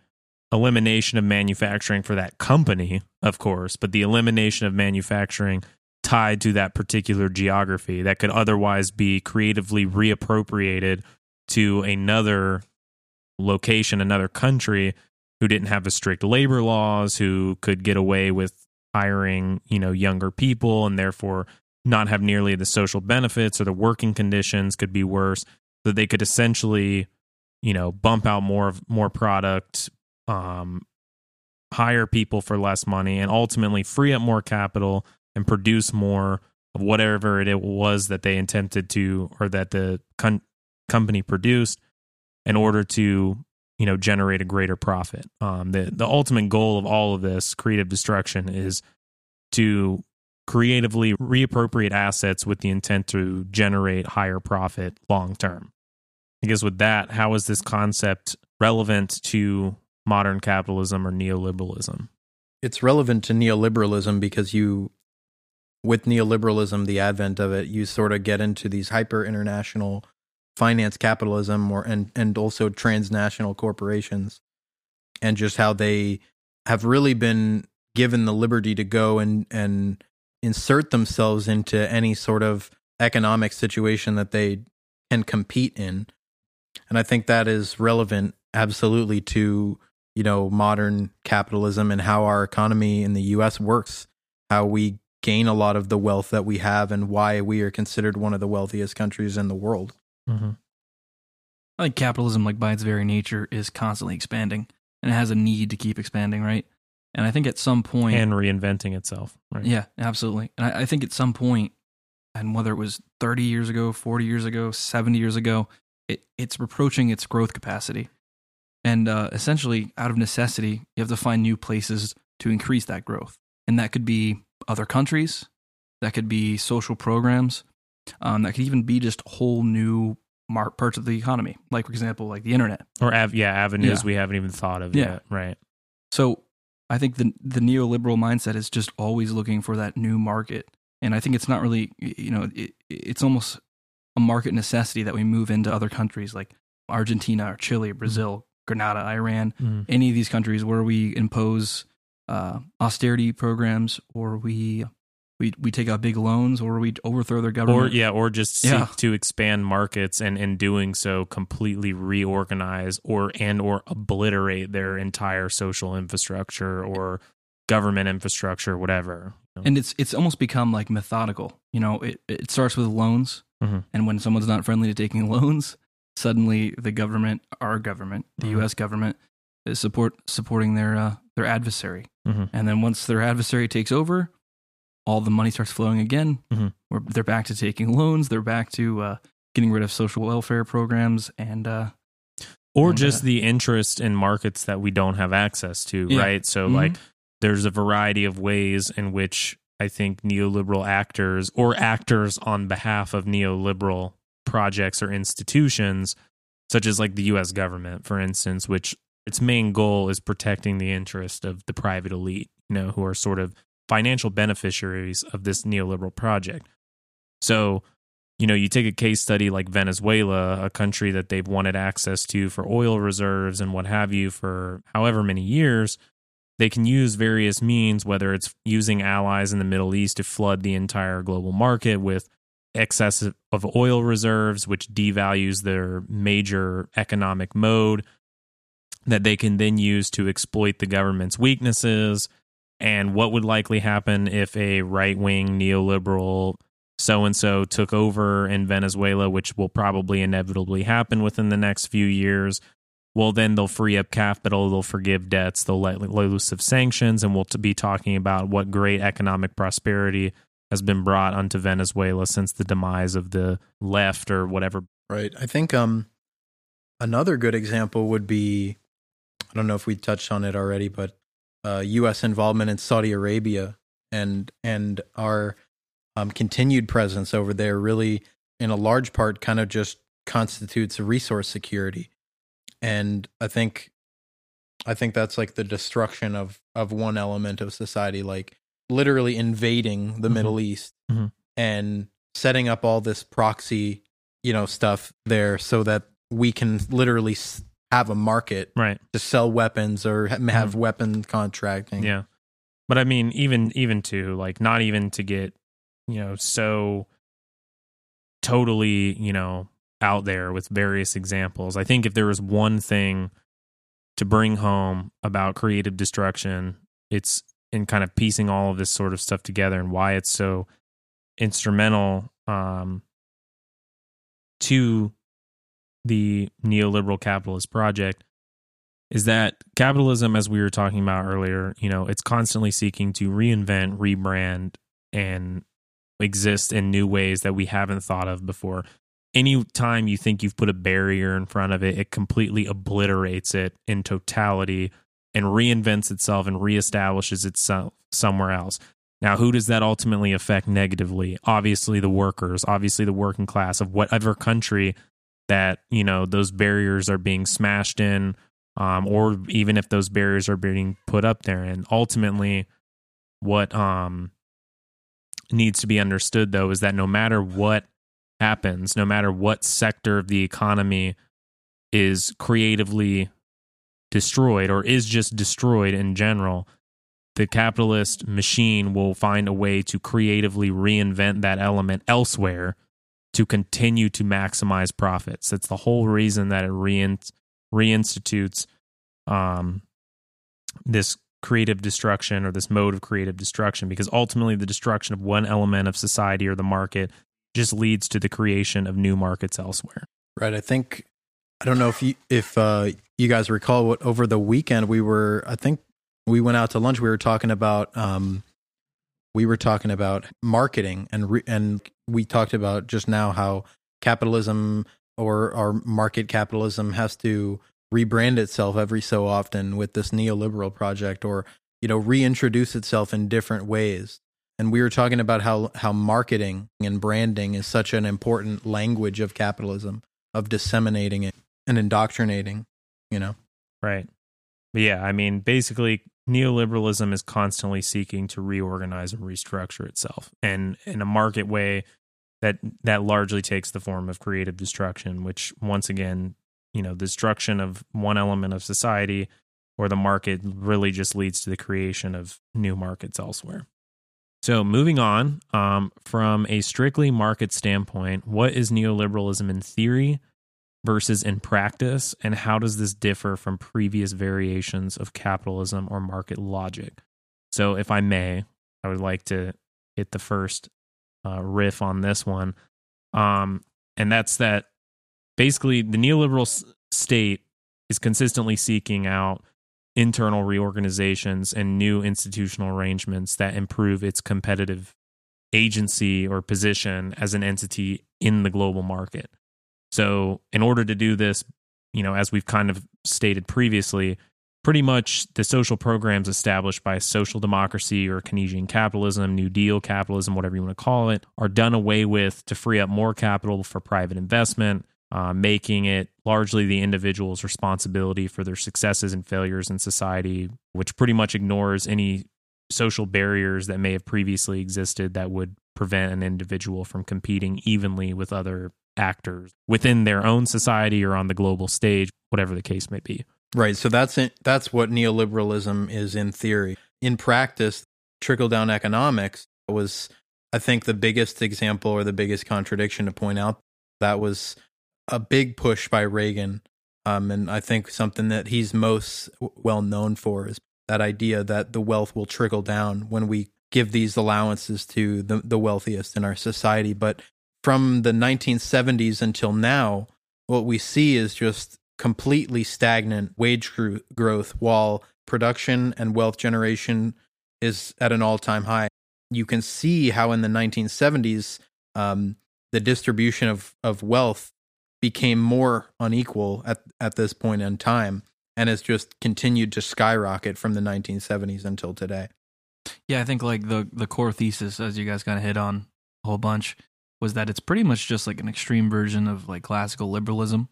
elimination of manufacturing for that company, of course, but the elimination of manufacturing tied to that particular geography that could otherwise be creatively reappropriated to another location, another country who didn't have the strict labor laws, who could get away with hiring, you know, younger people and therefore not have nearly the social benefits or the working conditions could be worse. So they could essentially, you know, bump out more of more product, um, hire people for less money, and ultimately free up more capital and produce more of whatever it was that they intended to or that the con- company produced in order to you know generate a greater profit. Um, the the ultimate goal of all of this creative destruction is to creatively reappropriate assets with the intent to generate higher profit long term. I guess with that how is this concept relevant to modern capitalism or neoliberalism? It's relevant to neoliberalism because you with neoliberalism, the advent of it, you sort of get into these hyper international finance capitalism or and and also transnational corporations and just how they have really been given the liberty to go and and insert themselves into any sort of economic situation that they can compete in and i think that is relevant absolutely to you know modern capitalism and how our economy in the US works how we gain a lot of the wealth that we have and why we are considered one of the wealthiest countries in the world. Mm-hmm. I think capitalism, like by its very nature, is constantly expanding and it has a need to keep expanding, right? And I think at some point, and reinventing itself, right? Yeah, absolutely. And I, I think at some point, and whether it was 30 years ago, 40 years ago, 70 years ago, it, it's approaching its growth capacity. And uh, essentially, out of necessity, you have to find new places to increase that growth. And that could be other countries. That could be social programs. Um, that could even be just whole new mark parts of the economy, like for example, like the internet or av- yeah, avenues yeah. we haven't even thought of yeah. yet. Right. So I think the the neoliberal mindset is just always looking for that new market, and I think it's not really you know it, it's almost a market necessity that we move into other countries like Argentina or Chile, Brazil, Grenada, Iran, Mhm. any of these countries where we impose uh, austerity programs or we we we take out big loans or we overthrow their government or yeah or just seek Yeah. to expand markets and in doing so completely reorganize or and or obliterate their entire social infrastructure or government infrastructure whatever and it's it's almost become like methodical. You know, it it starts with loans, Mhm. and when someone's not friendly to taking loans, suddenly the government, our government, the Mhm. U.S. government, is support supporting their uh, their adversary. Mhm. And then once their adversary takes over, all the money starts flowing again. Mhm. Where they're back to taking loans. They're back to uh, getting rid of social welfare programs and uh, or And, just uh, the interest in markets that we don't have access to Yeah. right so Mhm. like there's a variety of ways in which i think neoliberal actors or actors on behalf of neoliberal projects or institutions such as like the US government for instance which its main goal is protecting the interest of the private elite you know who are sort of financial beneficiaries of this neoliberal project so you know, you take a case study like Venezuela, a country that they've wanted access to for oil reserves and what have you for however many years, they can use various means, whether it's using allies in the Middle East to flood the entire global market with excess of oil reserves, which devalues their major economic mode, that they can then use to exploit the government's weaknesses. And what would likely happen if a right wing neoliberal so and so took over in Venezuela, which will probably inevitably happen within the next few years. Well, then they'll free up capital, they'll forgive debts, they'll let loose of sanctions, and we'll be talking about what great economic prosperity has been brought onto Venezuela since the demise of the left or whatever. Right. I think um another good example would be I don't know if we touched on it already, but uh, U.S. involvement in Saudi Arabia and and our um, continued presence over there really, in a large part, kind of just constitutes resource security. And I think, I think that's like the destruction of of one element of society, like literally invading the Mhm. Middle East Mhm. and setting up all this proxy, you know, stuff there, so that we can literally have a market Right. to sell weapons or ha- have weapon contracting. Yeah. But I mean, even even to like not even to get, you know, so totally, you know, out there with various examples. I think if there was one thing to bring home about creative destruction, it's in kind of piecing all of this sort of stuff together and why it's so instrumental um, to the neoliberal capitalist project is that capitalism, as we were talking about earlier, you know, it's constantly seeking to reinvent, rebrand, and exist in new ways that we haven't thought of before. Any time you think you've put a barrier in front of it, it completely obliterates it in totality and reinvents itself and reestablishes itself somewhere else. Now, who does that ultimately affect negatively? Obviously, the workers, obviously, the working class of whatever country that, you know, those barriers are being smashed in um, or even if those barriers are being put up there. And ultimately, what um, needs to be understood, though, is that no matter what happens, no matter what sector of the economy is creatively destroyed or is just destroyed in general, the capitalist machine will find a way to creatively reinvent that element elsewhere to continue to maximize profits. That's the whole reason that it rein- reinstitutes um, this creative destruction or this mode of creative destruction because ultimately the destruction of one element of society or the market just leads to the creation of new markets elsewhere. Right. I think I don't know if you if uh, you guys recall what over the weekend we were. I think we went out to lunch. We were talking about um, we were talking about marketing and re- and we talked about just now how capitalism or our market capitalism has to rebrand itself every so often with this neoliberal project or you know reintroduce itself in different ways and we were talking about how how marketing and branding is such an important language of capitalism of disseminating it and indoctrinating you know Right. Yeah, I mean, basically, neoliberalism is constantly seeking to reorganize and restructure itself. And in a market way that that largely takes the form of creative destruction which once again you know destruction of one element of society or the market really just leads to the creation of new markets elsewhere. So moving on um, from a strictly market standpoint what is neoliberalism in theory versus in practice and how does this differ from previous variations of capitalism or market logic? So if i may i would like to hit the first uh, riff on this one. Um, and that's that basically the neoliberal s- state is consistently seeking out internal reorganizations and new institutional arrangements that improve its competitive agency or position as an entity in the global market so, in order to do this, you know, as we've kind of stated previously, pretty much the social programs established by social democracy or Keynesian capitalism, New Deal capitalism, whatever you want to call it, are done away with to free up more capital for private investment, uh, making it largely the individual's responsibility for their successes and failures in society, which pretty much ignores any social barriers that may have previously existed that would prevent an individual from competing evenly with other actors within their own society or on the global stage, whatever the case may be. Right. So that's it, that's what neoliberalism is in theory. In practice, trickle down economics was, I think, the biggest example or the biggest contradiction to point out. That was a big push by Reagan, um, and I think something that he's most well known for is that idea that the wealth will trickle down when we give these allowances to the, the wealthiest in our society. But from the 1970s until now, what we see is just completely stagnant wage growth while production and wealth generation is at an all time high. You can see how in the 1970s, um, the distribution of, of wealth became more unequal at, at this point in time and has just continued to skyrocket from the 1970s until today. Yeah, I think like the the core thesis, as you guys kind of hit on a whole bunch, was that it's pretty much just like an extreme version of like classical liberalism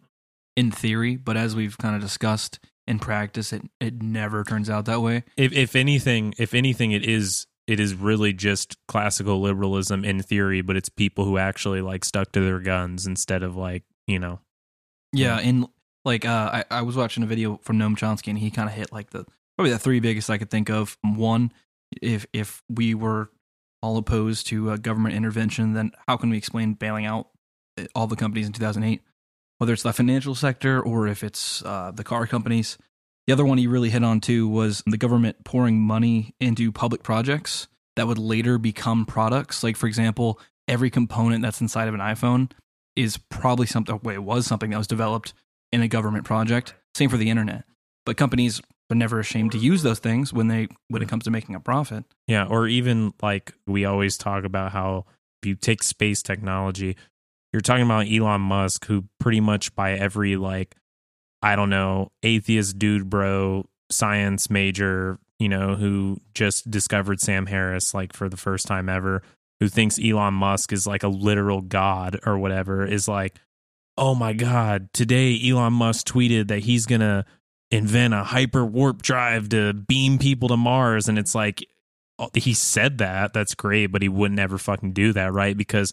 in theory, but as we've kind of discussed in practice, it it never turns out that way. If if anything, if anything, it is it is really just classical liberalism in theory, but it's people who actually like stuck to their guns instead of like you know. Yeah, and like uh, I I was watching a video from Noam Chomsky, and he kind of hit like the probably the three biggest I could think of. One, if if we were all opposed to uh, government intervention, then how can we explain bailing out uh, all the companies in 2008, whether it's the financial sector or if it's uh, the car companies? The other one he really hit on too was the government pouring money into public projects that would later become products. Like, for example, every component that's inside of an iPhone is probably something, well, it was something that was developed in a government project. Same for the internet. But companies but never ashamed to use those things when they when it comes to making a profit. Yeah, or even like we always talk about how if you take space technology, you're talking about Elon Musk, who pretty much by every like I don't know atheist dude bro science major, you know, who just discovered Sam Harris like for the first time ever, who thinks Elon Musk is like a literal god or whatever, is like, oh my god, today Elon Musk tweeted that he's gonna invent a hyper warp drive to beam people to Mars. And it's like, oh, he said that. That's great, but he wouldn't ever fucking do that, right? Because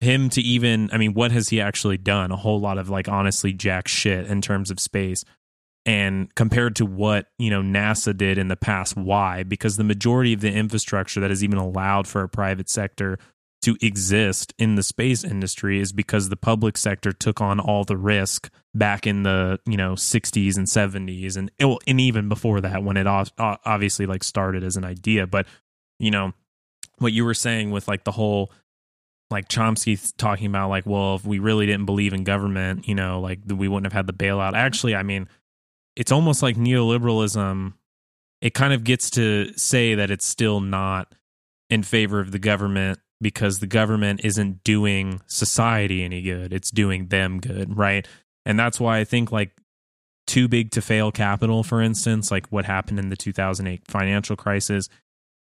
him to even, I mean, what has he actually done? A whole lot of like honestly jack shit in terms of space. And compared to what, you know, NASA did in the past, why? Because the majority of the infrastructure that is even allowed for a private sector to exist in the space industry is because the public sector took on all the risk back in the you know 60s and 70s and oh, and even before that when it obviously like started as an idea. But you know what you were saying with like the whole like Chomsky talking about like well if we really didn't believe in government you know like we wouldn't have had the bailout. Actually i mean it's almost like neoliberalism it kind of gets to say that it's still not in favor of the government because the government isn't doing society any good. It's doing them good, right? And that's why I think like too big to fail capital, for instance, like what happened in the 2008 financial crisis,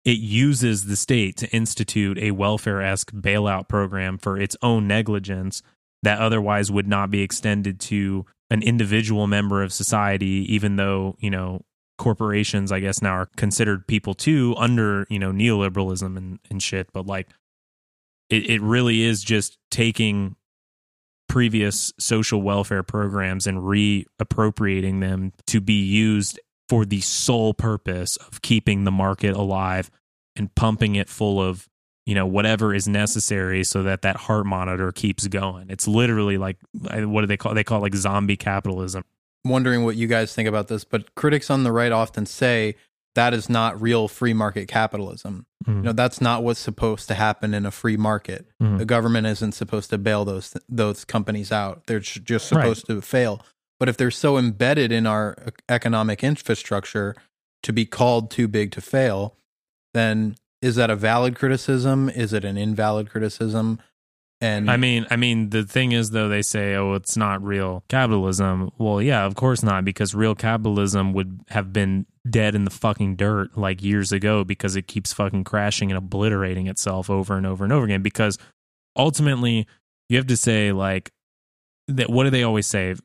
it uses the state to institute a welfare esque bailout program for its own negligence that otherwise would not be extended to an individual member of society, even though, you know, corporations, I guess, now are considered people too under, you know, neoliberalism and, and shit. But like, it, it really is just taking previous social welfare programs and reappropriating them to be used for the sole purpose of keeping the market alive and pumping it full of you know whatever is necessary so that that heart monitor keeps going. It's literally like what do they call they call it like zombie capitalism. Wondering what you guys think about this but critics on the right often say that is not real free market capitalism Mm. you know that's not what's supposed to happen in a free market Mhm. the government isn't supposed to bail those those companies out they're just Right. supposed to fail but if they're so embedded in our economic infrastructure to be called too big to fail then is that a valid criticism is it an invalid criticism and I mean, I mean, the thing is, though, they say, "Oh, it's not real capitalism." Well, yeah, of course not, because real capitalism would have been dead in the fucking dirt like years ago because it keeps fucking crashing and obliterating itself over and over and over again. Because ultimately, you have to say, like, that. What do they always say?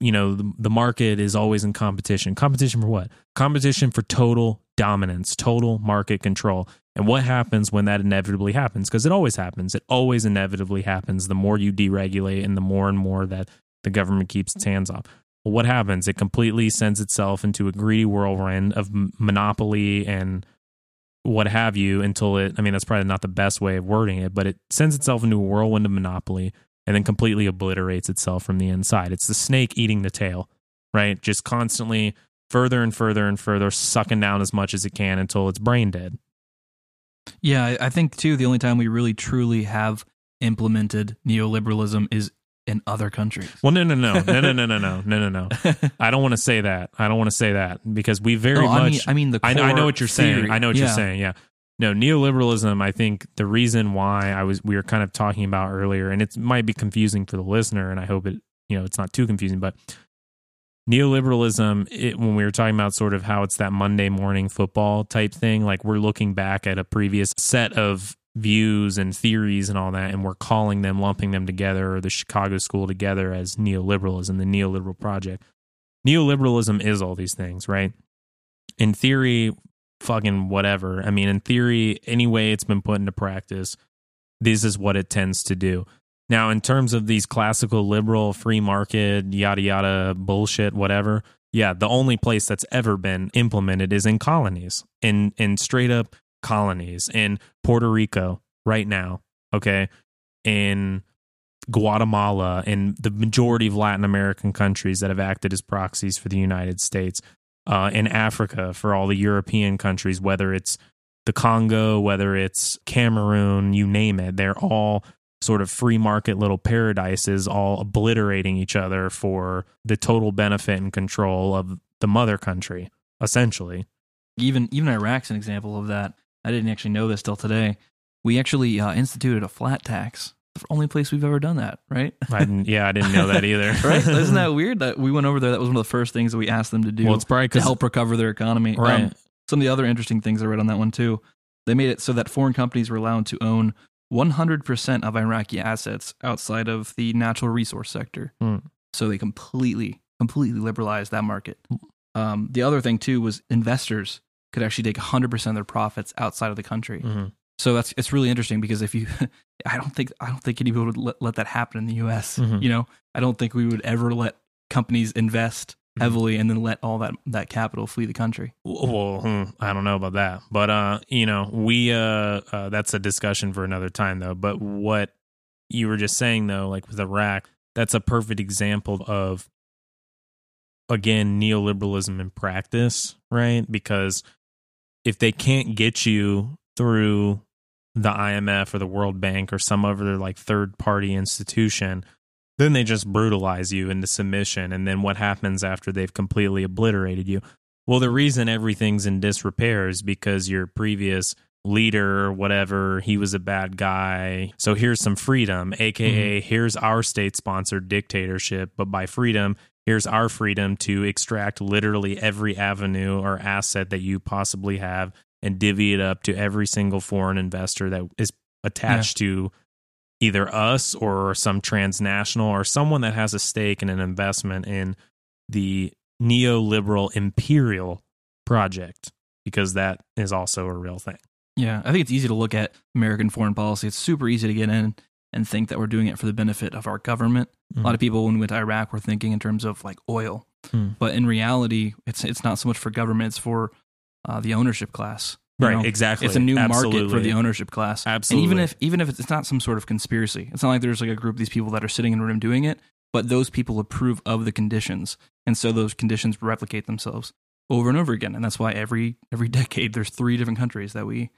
You know, the, the market is always in competition. Competition for what? Competition for total dominance, total market control. And what happens when that inevitably happens? Because it always happens. It always inevitably happens. The more you deregulate and the more and more that the government keeps its hands off. Well, what happens? It completely sends itself into a greedy whirlwind of monopoly and what have you until it, I mean, that's probably not the best way of wording it, but it sends itself into a whirlwind of monopoly and then completely obliterates itself from the inside. It's the snake eating the tail, right? Just constantly further and further and further sucking down as much as it can until it's brain dead. Yeah, I, I think too. The only time we really truly have implemented neoliberalism is in other countries. Well, no, no, no, no, no, no, no, no, no, no, no. I don't want to say that. I don't want to say that because we very No, I much. mean, I mean the. I know, I know what you're saying. I know what Yeah. you're saying. Yeah. No, neoliberalism. I think the reason why I was we were kind of talking about earlier, and it might be confusing for the listener, and I hope it you know it's not too confusing, but neoliberalism. It, when we were talking about sort of how it's that Monday morning football type thing, like we're looking back at a previous set of views and theories and all that, and we're calling them, lumping them together, or the Chicago School together as neoliberalism, the neoliberal project. Neoliberalism is all these things, right? In theory, fucking whatever. I mean, in theory, any way it's been put into practice, this is what it tends to do. Now, in terms of these classical liberal free market, yada yada bullshit, whatever, yeah, the only place that's ever been implemented is in colonies, in in straight up colonies in Puerto Rico right now, okay, in Guatemala, in the majority of Latin American countries that have acted as proxies for the United States, uh, in Africa for all the European countries, whether it's the Congo, whether it's Cameroon, you name it, they're all sort of free market little paradises, all obliterating each other for the total benefit and control of the mother country, essentially. Even even Iraq's an example of that. I didn't actually know this till today. We actually uh, instituted a flat tax. The only place we've ever done that, right? I didn't, yeah, I didn't know that either. right? Isn't that weird? That we went over there. That was one of the first things that we asked them to do well? It's probably to help recover their economy. Um, right. some of the other interesting things I read on that one too. They made it so that foreign companies were allowed to own 100% of Iraqi assets outside of the natural resource sector. Hmm. So they completely, completely liberalized that market. Um, the other thing too was investors could actually take 100% of their profits outside of the country. Mhm. So that's it's really interesting because if you, I don't think I don't think anybody would let, let that happen in the U.S. Mhm. You know, I don't think we would ever let companies invest Mhm. heavily and then let all that that capital flee the country. Well, hmm, I don't know about that, but uh, you know, we uh, uh, that's a discussion for another time, though. But what you were just saying, though, like with Iraq, that's a perfect example of again neoliberalism in practice, right? Because if they can't get you through the IMF or the World Bank or some other like third party institution, then they just brutalize you into submission. And then what happens after they've completely obliterated you? Well, the reason everything's in disrepair is because your previous leader or whatever, he was a bad guy. So here's some freedom, aka mm-hmm. here's our state sponsored dictatorship. But by freedom, here's our freedom to extract literally every avenue or asset that you possibly have and divvy it up to every single foreign investor that is attached to either us or some transnational or someone that has a stake and an investment in the neoliberal imperial project because that is also a real thing. Yeah, I think it's easy to look at American foreign policy. It's super easy to get in and think that we're doing it for the benefit of our government. A lot of people, when we went to Iraq, were thinking in terms of like oil, Hmm. but in reality, it's it's not so much for government; it's for uh, the ownership class. right, know? exactly. It's a new market for the ownership class. Absolutely. And even if even if it's not some sort of conspiracy, it's not like there's like a group of these people that are sitting in a room doing it, but those people approve of the conditions, and so those conditions replicate themselves over and over again. And that's why every every decade there's three different countries that we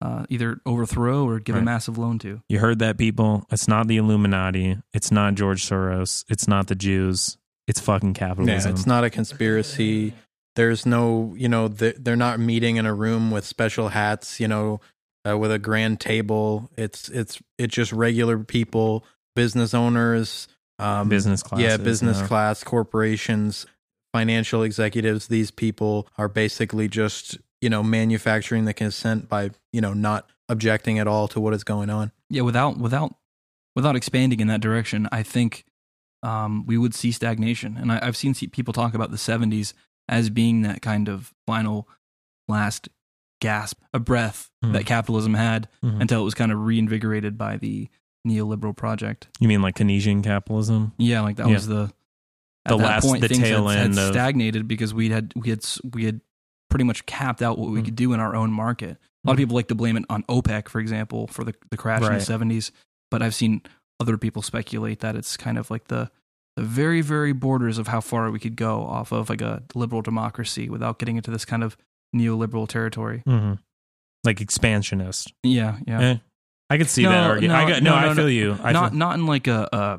uh, either overthrow or give a massive loan to. You heard that, people. It's not the Illuminati. It's not George Soros. It's not the Jews. It's fucking Yeah, capitalism. it's not a conspiracy. There's no, you know, they're, they're not meeting in a room with special hats, you know, uh, with a grand table. It's it's it's just regular people, business owners, um, business class. yeah, business class, corporations, financial executives. These people are basically just, you know, manufacturing the consent by, you know, not objecting at all to what is going on. Yeah, without without without expanding in that direction, I think um, we would see stagnation. And I, I've seen people talk about the '70s as being that kind of final, last gasp, a breath Mhm. that capitalism had Mhm. until it was kind of reinvigorated by the neoliberal project. You mean like Keynesian capitalism? Yeah, like that Yeah. was the The at that last- point the things tail had, had end of- stagnated because we had we had we had pretty much capped out what we Mm. could do in our own market. A lot of Mm. people like to blame it on OPEC, for example, for the the crash in the seventies. But I've seen other people speculate that it's kind of like the the very very borders of how far we could go off of like a liberal democracy without getting into this kind of neoliberal territory. Mm-hmm. Like expansionist. Yeah, yeah. Eh, I could see No, that argument. no, I got, no, no, I feel no. you. I not feel, not in like a uh,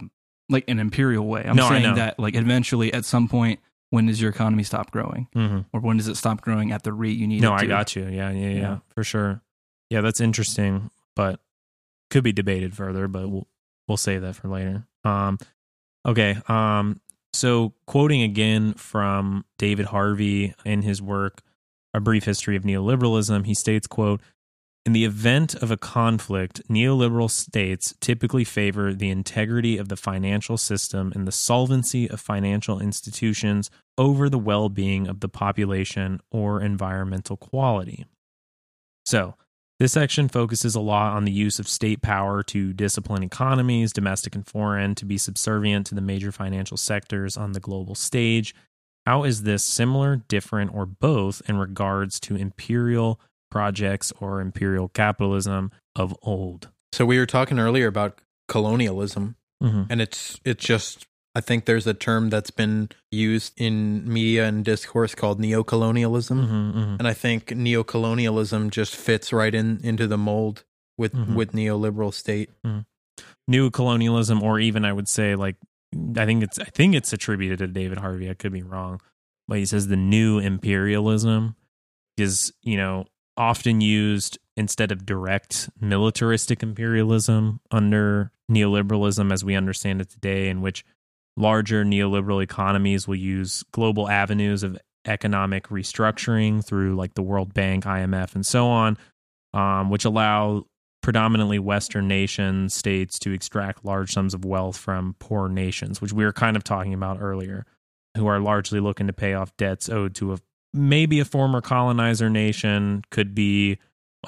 like an imperial way. I'm No, saying that like eventually at some point when does your economy stop growing? Mhm. or when does it stop growing at the rate you need No, it I got you. Yeah, yeah, yeah, Yeah. for sure. Yeah, that's interesting, but could be debated further, but we'll we'll save that for later. Um okay, um so quoting again from David Harvey in his work A Brief History of Neoliberalism, he states, quote, in the event of a conflict, neoliberal states typically favor the integrity of the financial system and the solvency of financial institutions over the well being of the population or environmental quality. So, this section focuses a lot on the use of state power to discipline economies, domestic and foreign, to be subservient to the major financial sectors on the global stage. How is this similar, different, or both in regards to imperial projects or imperial capitalism of old? So we were talking earlier about colonialism Mm-hmm. and it's it's just I think there's a term that's been used in media and discourse called neocolonialism, Mm-hmm, and I think neocolonialism just fits right in into the mold with Mhm. with neoliberal state. New colonialism, or even I would say like I think it's I think it's attributed to David Harvey. I could be wrong, but he says the new imperialism is you know often used instead of direct militaristic imperialism under neoliberalism as we understand it today, in which larger neoliberal economies will use global avenues of economic restructuring through like the World Bank, IMF, and so on, um, which allow predominantly Western nation states to extract large sums of wealth from poor nations, which we were kind of talking about earlier, who are largely looking to pay off debts owed to a maybe a former colonizer nation, could be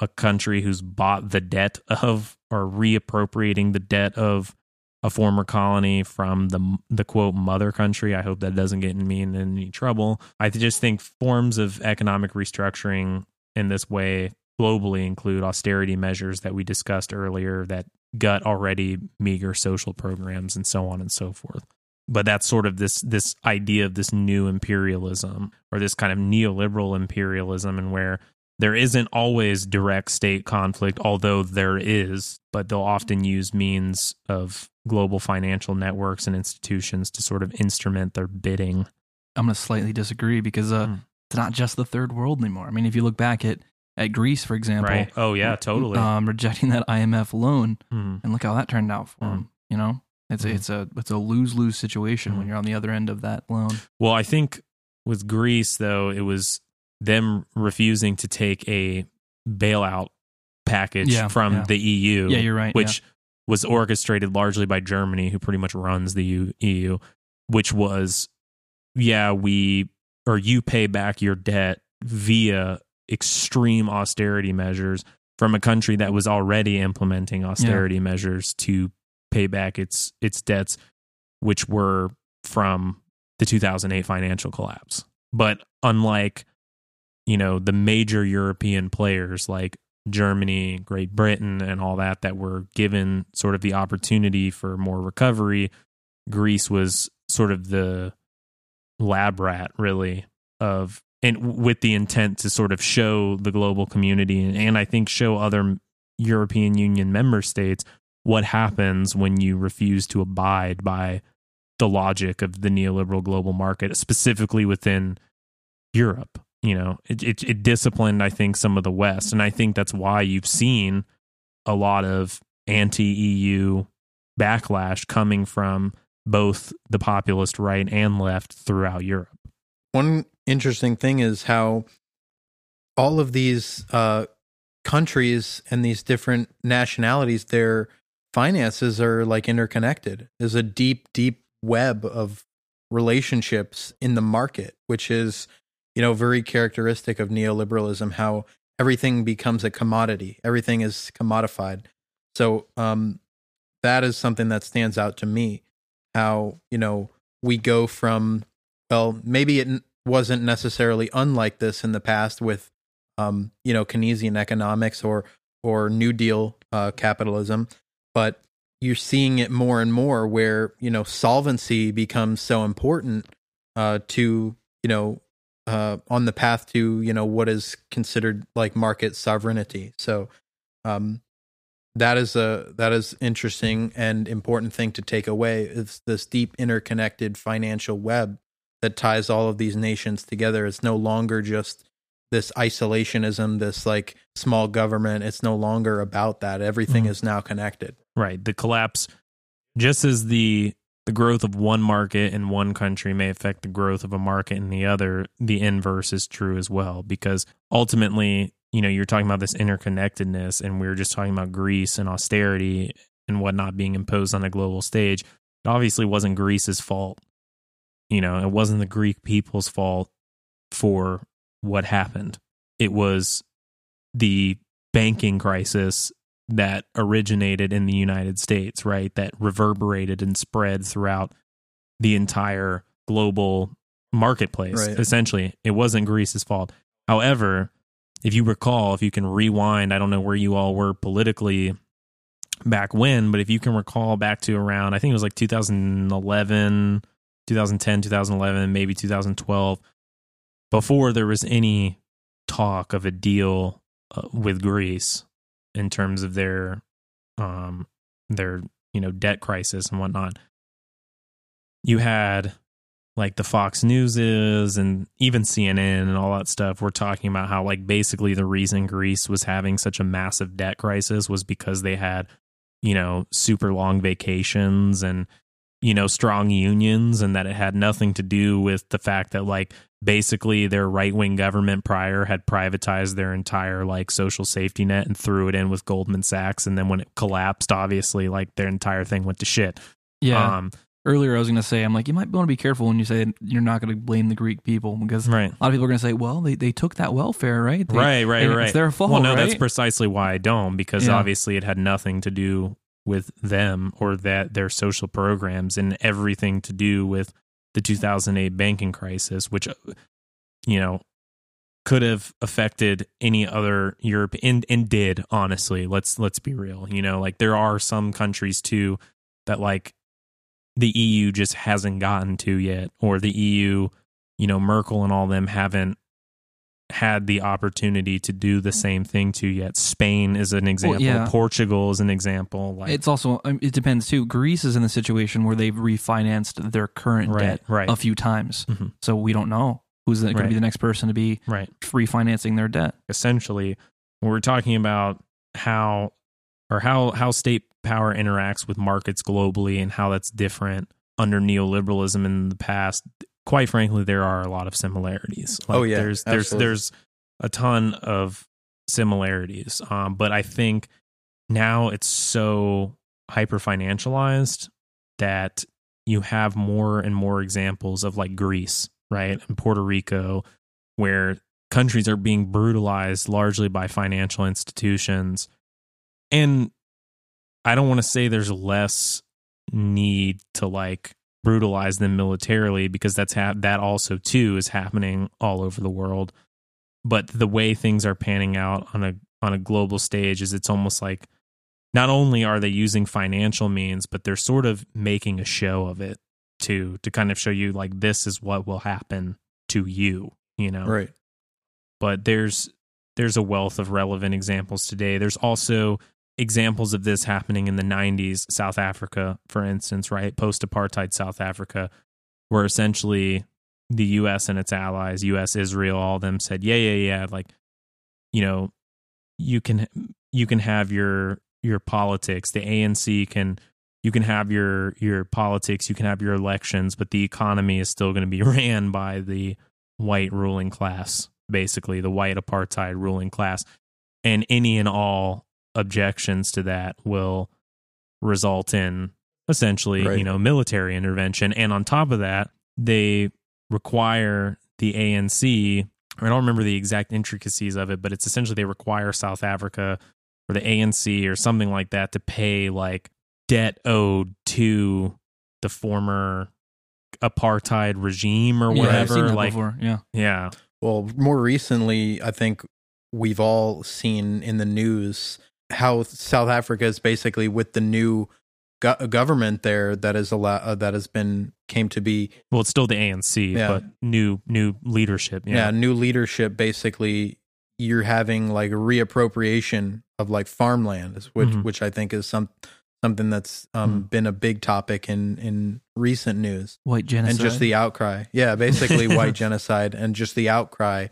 a country who's bought the debt of or reappropriating the debt of a former colony from the the quote mother country. I hope that doesn't get me in any trouble. I just think forms of economic restructuring in this way globally include austerity measures that we discussed earlier that gut already meager social programs and so on and so forth. But that's sort of this this idea of this new imperialism or this kind of neoliberal imperialism and where there isn't always direct state conflict, although there is, but they'll often use means of global financial networks and institutions to sort of instrument their bidding. I'm going to slightly disagree because uh, Mm. it's not just the third world anymore. I mean, if you look back at at Greece, for example, Right. Oh yeah, totally. um, rejecting that IMF loan, Mhm. and look how that turned out for Mm. them. You know, it's a, Mhm. it's a it's a lose lose situation when Mhm. you're on the other end of that loan. Well, I think with Greece though, it was them refusing to take a bailout package Yeah, from yeah. the EU. Yeah, you're right. which was orchestrated largely by Germany, who pretty much runs the EU, which was, yeah, we or you pay back your debt via extreme austerity measures from a country that was already implementing austerity measures to pay back its its debts which were from the 2008 financial collapse. But unlike you know the major european players like germany great britain and all that that were given sort of the opportunity for more recovery greece was sort of the lab rat really of and with the intent to sort of show the global community and, and I think show other European Union member states what happens when you refuse to abide by the logic of the neoliberal global market, specifically within Europe. You know, it, it, it disciplined, I think, some of the West, and I think that's why you've seen a lot of anti-EU backlash coming from both the populist right and left throughout Europe. One interesting thing is how all of these uh, countries and these different nationalities, their finances are like interconnected. There's a deep, deep web of relationships in the market, which is, you know, very characteristic of neoliberalism, how everything becomes a commodity, everything is commodified. So, um, that is something that stands out to me. How, you know, we go from, well, maybe it wasn't necessarily unlike this in the past with um, you know Keynesian economics or or New Deal uh, capitalism, but you're seeing it more and more where you know solvency becomes so important uh, to you know uh, on the path to you know what is considered like market sovereignty. So um, that is a that is interesting and important thing to take away. It's this deep interconnected financial web that ties all of these nations together. It's no longer just this isolationism, this like small government. It's no longer about that. Everything mm. is now connected. Right. The collapse, just as the the growth of one market in one country may affect the growth of a market in the other, the inverse is true as well. Because ultimately, you know, you're talking about this interconnectedness, and we are just talking about Greece and austerity and whatnot being imposed on a global stage. It obviously wasn't Greece's fault you know, it wasn't the Greek people's fault for what happened. It was the banking crisis that originated in the United States, right? That reverberated and spread throughout the entire global marketplace. Right. Essentially, it wasn't Greece's fault. However, if you recall, if you can rewind, I don't know where you all were politically back when, but if you can recall back to around, I think it was like 2011, 2010, 2011, maybe 2012, before there was any talk of a deal uh, with Greece in terms of their um their you know debt crisis and whatnot. You had like the Fox Newses and even CNN and all that stuff were talking about how like basically the reason Greece was having such a massive debt crisis was because they had you know super long vacations and you know, strong unions and that it had nothing to do with the fact that like basically their right wing government prior had privatized their entire like social safety net and threw it in with Goldman Sachs. And then when it collapsed, obviously like their entire thing went to shit. Yeah. Um, Earlier, I was going to say, I'm like, you might want to be careful when you say you're not going to blame the Greek people because right. a lot of people are going to say, well, they, they took that welfare, right? They, right, right, right. It's their fault. Well, no, right? that's precisely why I don't because yeah. obviously it had nothing to do with them or that their social programs and everything to do with the 2008 banking crisis, which, uh, you know, could have affected any other Europe and, and did honestly. Let's let's be real. You know, like there are some countries too that like the EU just hasn't gotten to yet, or the EU, you know, Merkel and all them haven't had the opportunity to do the same thing to yet. Spain is an example. Well, yeah. Portugal is an example. Like it's also um, it depends too. Greece is in the situation where they've refinanced their current right, debt right. a few times, mm-hmm. so we don't know who's going right. to be the next person to be right. refinancing their debt. Essentially, we're talking about how or how how state power interacts with markets globally and how that's different under neoliberalism in the past quite frankly, there are a lot of similarities. Like, oh yeah, there's there's absolutely. there's a ton of similarities. Um, but I think now it's so hyper financialized that you have more and more examples of like Greece, right, and Puerto Rico, where countries are being brutalized largely by financial institutions. And I don't want to say there's less need to like brutalize them militarily because that's ha- that also too is happening all over the world. But the way things are panning out on a on a global stage is it's almost like not only are they using financial means, but they're sort of making a show of it too to kind of show you like this is what will happen to you, you know. Right. But there's there's a wealth of relevant examples today. There's also examples of this happening in the 90s, South Africa, for instance, right? Post apartheid South Africa, where essentially the US and its allies, US, Israel, all of them said, yeah, yeah, yeah, like, you know, you can you can have your your politics. The ANC can you can have your your politics, you can have your elections, but the economy is still going to be ran by the white ruling class, basically the white apartheid ruling class. And any and all objections to that will result in essentially, Right. you know, military intervention. And on top of that, they require the ANC. I don't remember the exact intricacies of it, but it's essentially they require South Africa or the ANC or something like that to pay like debt owed to the former apartheid regime or whatever. seen that like, before. Yeah. yeah, Well, more recently, I think we've all seen in the news how South Africa is basically with the new go- government there that is a lot uh, that has been came to be well, it's still the ANC, Yeah. but new new leadership. yeah. new leadership basically you're having like a reappropriation of like farmland which Mhm. which I think is some something that's um Mhm. been a big topic in in recent news White genocide. and just the outcry yeah basically white genocide and just the outcry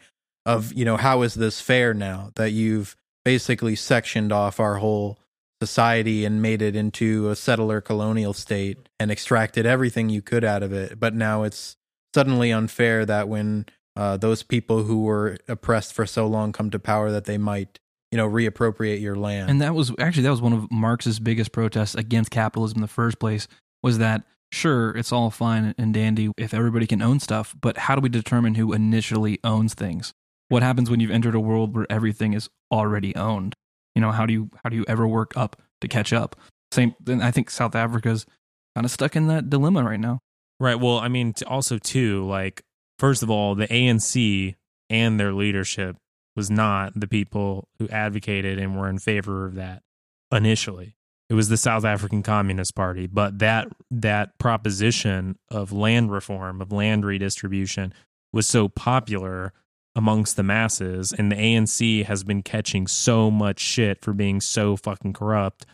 of you know how is this fair now that you've basically sectioned off our whole society and made it into a settler colonial state and extracted everything you could out of it but now it's suddenly unfair that when uh, those people who were oppressed for so long come to power that they might you know reappropriate your land And that was actually that was one of Marx's biggest protests against capitalism in the first place was that sure it's all fine and dandy if everybody can own stuff, but how do we determine who initially owns things? What happens when you've entered a world where everything is already owned? You know, how do you how do you ever work up to catch up? Same then I think South Africa's kind of stuck in that dilemma right now. Right. Well, I mean, also too, like first of all, the ANC and their leadership was not the people who advocated and were in favor of that initially. It was the South African Communist Party, but that that proposition of land reform, of land redistribution was so popular amongst the masses and the ANC has been catching so much shit for being so fucking corrupt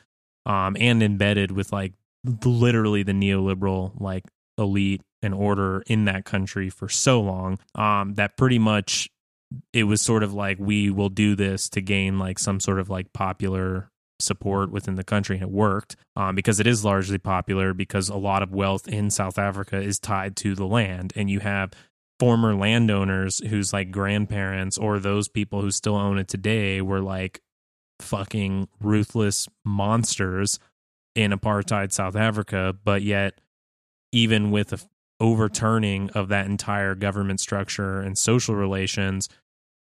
um and embedded with like literally the neoliberal like elite and order in that country for so long um that pretty much it was sort of like we will do this to gain like some sort of like popular support within the country and it worked um, because it is largely popular because a lot of wealth in south africa is tied to the land and you have former landowners whose like grandparents or those people who still own it today were like fucking ruthless monsters in apartheid south africa but yet even with the overturning of that entire government structure and social relations,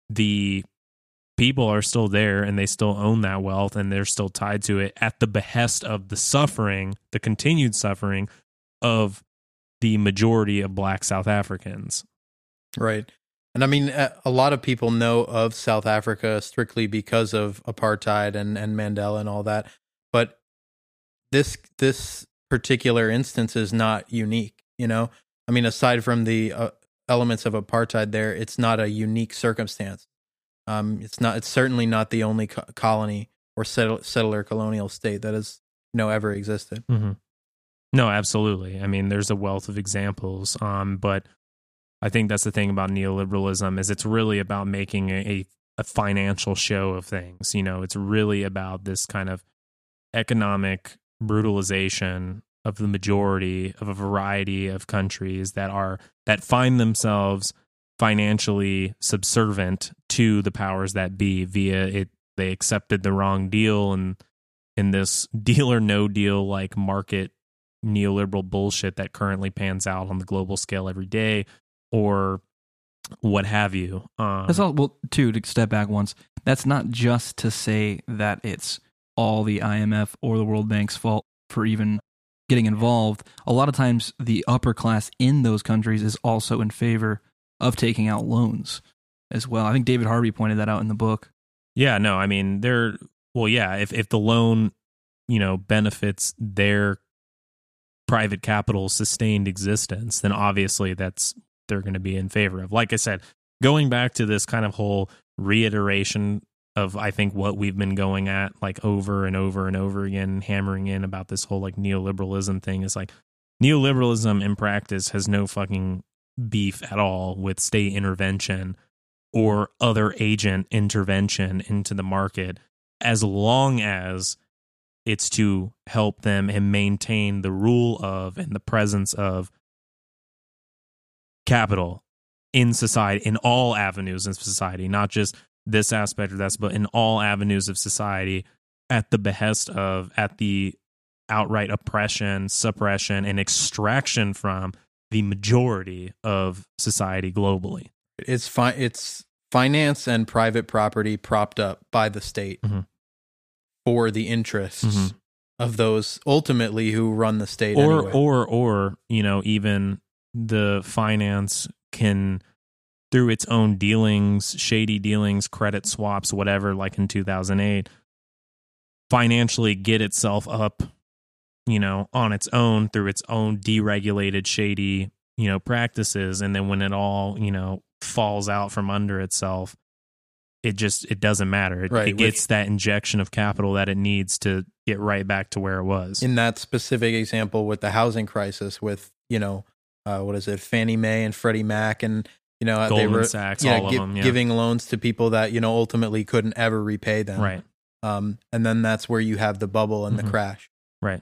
the people are still there and they still own that wealth and they're still tied to it at the behest of the suffering, the continued suffering of the majority of black South Africans. Right. And I mean, a a lot of people know of South Africa strictly because of apartheid and, and Mandela and all that. But this this particular instance is not unique. You know, I mean, aside from the uh, elements of apartheid, there, it's not a unique circumstance. Um, it's not. It's certainly not the only co- colony or settle, settler colonial state that has you know ever existed. Mm-hmm. No, absolutely. I mean, there's a wealth of examples. Um, but I think that's the thing about neoliberalism is it's really about making a, a, financial show of things. You know, it's really about this kind of economic brutalization of the majority of a variety of countries that are that find themselves financially subservient to the powers that be via it they accepted the wrong deal and in this deal or no deal like market neoliberal bullshit that currently pans out on the global scale every day or what have you. Um, That's all. Well, too, to step back once, that's not just to say that it's all the IMF or the World Bank's fault for even getting involved. A lot of times, the upper class in those countries is also in favor of taking out loans as well. I think David Harvey pointed that out in the book. Yeah, no, I mean they're well, yeah. If if the loan, you know, benefits their private capital sustained existence, then obviously that's they're going to be in favor of. Like I said, going back to this kind of whole reiteration of I think what we've been going at like over and over and over again, hammering in about this whole like neoliberalism thing is like neoliberalism in practice has no fucking beef at all with state intervention or other agent intervention into the market as long as it's to help them and maintain the rule of and the presence of capital in society in all avenues of society not just this aspect of that but in all avenues of society at the behest of at the outright oppression suppression and extraction from the majority of society globally It's fi- it's finance and private property propped up by the state Mhm. for the interests Mhm. of those ultimately who run the state or anyway. or or you know even the finance can through its own dealings shady dealings credit swaps whatever like in 2008 financially get itself up you know on its own through its own deregulated shady you know practices. And then when it all you know falls out from under itself it just it doesn't matter. It, Right, it gets that injection of capital that it needs to get right back to where it was. In that specific example with the housing crisis with you know uh, what is it Fannie Mae and Freddie Mac and you know they were Sachs, yeah, all of gi- them, yeah. giving loans to people that you know ultimately couldn't ever repay them right um, and then that's where you have the bubble and Mhm. the crash right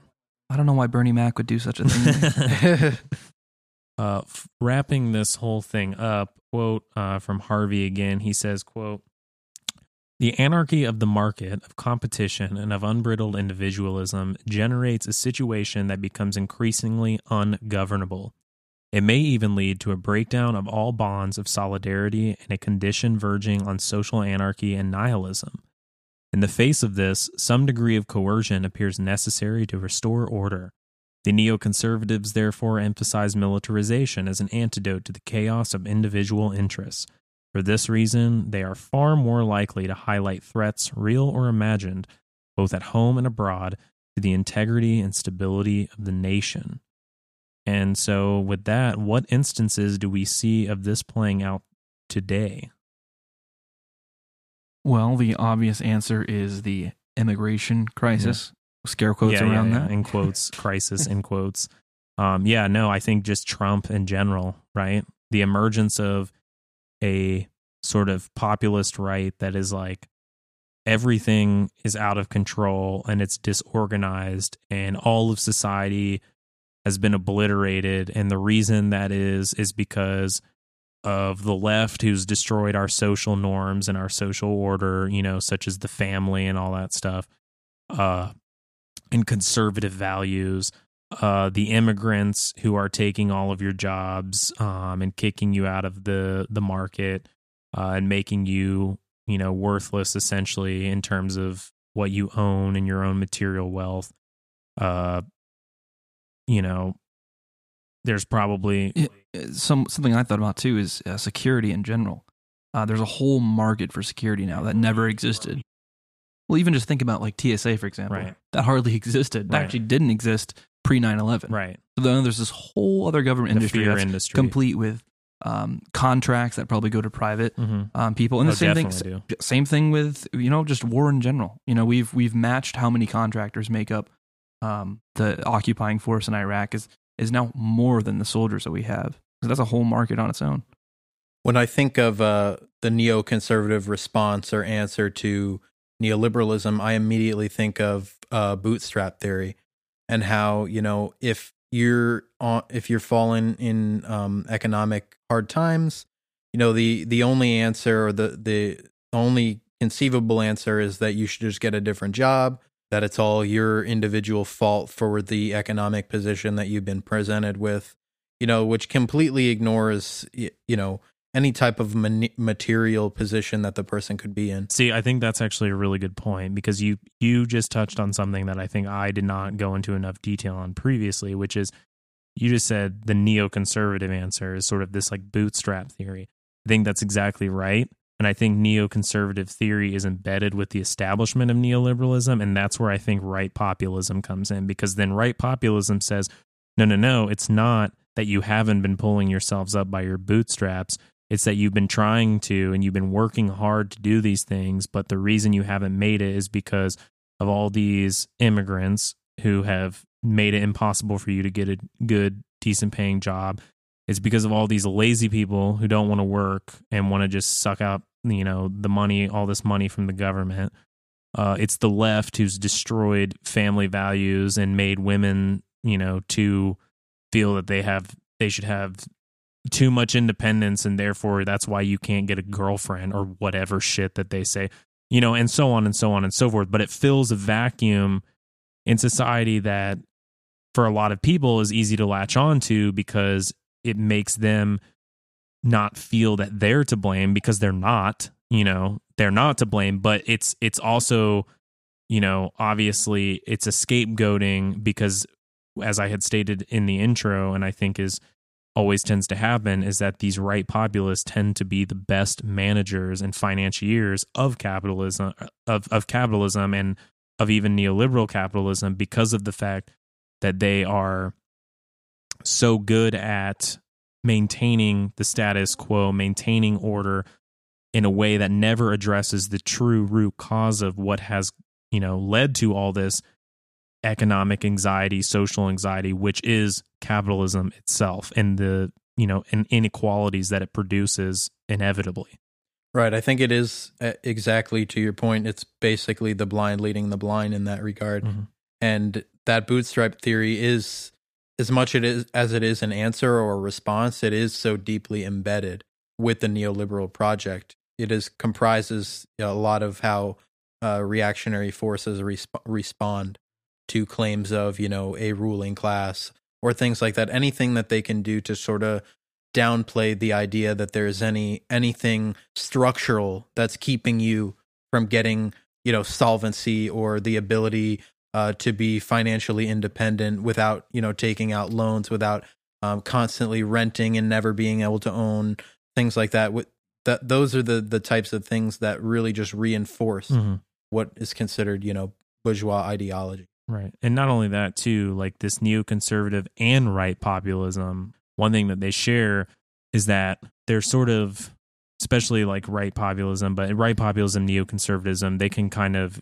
I don't know why Bernie Mac would do such a thing. uh, f- wrapping this whole thing up, quote uh, from Harvey again. He says, "quote The anarchy of the market, of competition, and of unbridled individualism generates a situation that becomes increasingly ungovernable. It may even lead to a breakdown of all bonds of solidarity and a condition verging on social anarchy and nihilism." In the face of this, some degree of coercion appears necessary to restore order. The neoconservatives therefore emphasize militarization as an antidote to the chaos of individual interests. For this reason, they are far more likely to highlight threats, real or imagined, both at home and abroad, to the integrity and stability of the nation. And so, with that, what instances do we see of this playing out today? well, the obvious answer is the immigration crisis. Scare quotes yeah, around yeah, yeah, that. in quotes, crisis in quotes. Um, yeah, no, I think just Trump in general, right? The emergence of a sort of populist right that is like everything is out of control and it's disorganized and all of society has been obliterated and the reason that is is because of the left who's destroyed our social norms and our social order, you know, such as the family and all that stuff. Uh and conservative values, uh, the immigrants who are taking all of your jobs um, and kicking you out of the the market uh, and making you you know worthless essentially in terms of what you own and your own material wealth. Uh, you know, there's probably It- some something I thought about too is uh, security in general. Uh, there's a whole market for security now that never existed. Well, even just think about like TSA, for example. Right. That hardly existed. That Right. actually didn't exist pre 9 11. right So then there's this whole other government the industry that's industry. complete with um, contracts that probably go to private Mhm. um, people. And Oh, the same thing, do. same thing with you know just war in general. You know, we've we've matched how many contractors make up um, the occupying force in Iraq is is now more than the soldiers that we have. So that's a whole market on its own. When I think of uh, the neoconservative response or answer to neoliberalism, I immediately think of uh, bootstrap theory and how you know if you're on, if you're fallen in um, economic hard times, you know the the only answer or the the only conceivable answer is that you should just get a different job. That it's all your individual fault for the economic position that you've been presented with, you know, which completely ignores you know any type of material position that the person could be in. See, I think that's actually a really good point because you you just touched on something that I think I did not go into enough detail on previously, which is you just said the neoconservative answer is sort of this like bootstrap theory. I think that's exactly right. And I think neoconservative theory is embedded with the establishment of neoliberalism. And that's where I think right populism comes in because then right populism says, no, no, no, it's not that you haven't been pulling yourselves up by your bootstraps. It's that you've been trying to and you've been working hard to do these things. But the reason you haven't made it is because of all these immigrants who have made it impossible for you to get a good, decent paying job. It's because of all these lazy people who don't want to work and want to just suck out, you know, the money, all this money from the government. Uh, it's the left who's destroyed family values and made women, you know, to feel that they have they should have too much independence and therefore that's why you can't get a girlfriend or whatever shit that they say you know and so on and so on and so forth but it fills a vacuum in society that for a lot of people is easy to latch on to because it makes them not feel that they're to blame because they're not you know they're not to blame but it's it's also you know obviously it's a scapegoating because as i had stated in the intro and i think is always tends to happen is that these right populists tend to be the best managers and financiers of capitalism of of capitalism and of even neoliberal capitalism because of the fact that they are so good at maintaining the status quo, maintaining order in a way that never addresses the true root cause of what has, you know, led to all this economic anxiety, social anxiety, which is capitalism itself and the, you know, and inequalities that it produces inevitably. Right. I think it is uh, exactly to your point. It's basically the blind leading the blind in that regard. Mm-hmm. And that bootstrap theory is as much it is as it is an answer or a response, it is so deeply embedded with the neoliberal project. It is comprises a lot of how uh, reactionary forces resp- respond to claims of you know a ruling class or things like that. Anything that they can do to sort of downplay the idea that there's any anything structural that's keeping you from getting you know solvency or the ability uh, to be financially independent without you know taking out loans, without um, constantly renting and never being able to own things like that. With that, those are the the types of things that really just reinforce Mm-hmm. what is considered you know bourgeois ideology. Right. And not only that, too, like this neoconservative and right populism, one thing that they share is that they're sort of, especially like right populism, but right populism, neoconservatism, they can kind of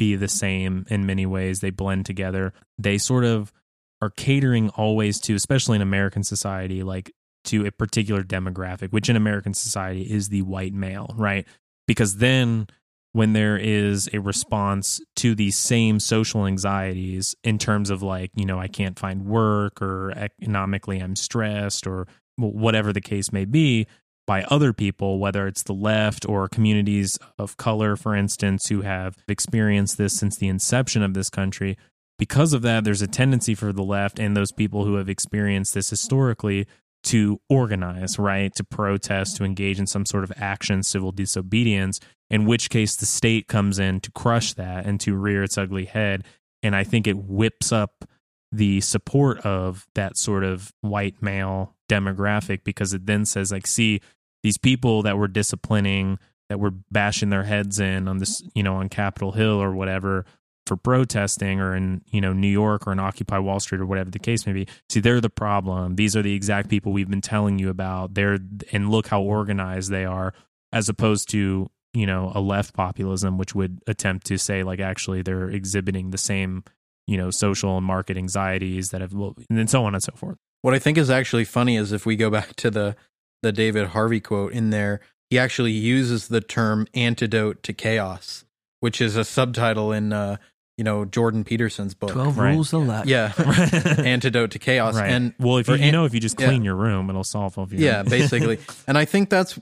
be the same in many ways. They blend together. They sort of are catering always to, especially in American society, like to a particular demographic, which in American society is the white male, right? Because then when there is a response to these same social anxieties in terms of like you know i can't find work or economically i'm stressed or whatever the case may be by other people whether it's the left or communities of color for instance who have experienced this since the inception of this country because of that there's a tendency for the left and those people who have experienced this historically to organize, right? To protest, to engage in some sort of action, civil disobedience, in which case the state comes in to crush that and to rear its ugly head. And I think it whips up the support of that sort of white male demographic because it then says, like, see, these people that were disciplining, that were bashing their heads in on this, you know, on Capitol Hill or whatever, for protesting or in you know New York or in Occupy Wall Street or whatever the case may be. See, they're the problem. These are the exact people we've been telling you about. They're and look how organized they are, as opposed to you know a left populism, which would attempt to say like actually they're exhibiting the same you know social and market anxieties that have and so on and so forth. What I think is actually funny is if we go back to the the David Harvey quote in there, he actually uses the term antidote to chaos, which is a subtitle in uh, you know Jordan Peterson's book. Twelve Right. rules of life. Yeah, antidote to chaos. Right. And well, if you, for you know if you just yeah. clean your room, it'll solve all of your yeah, basically. and I think that's.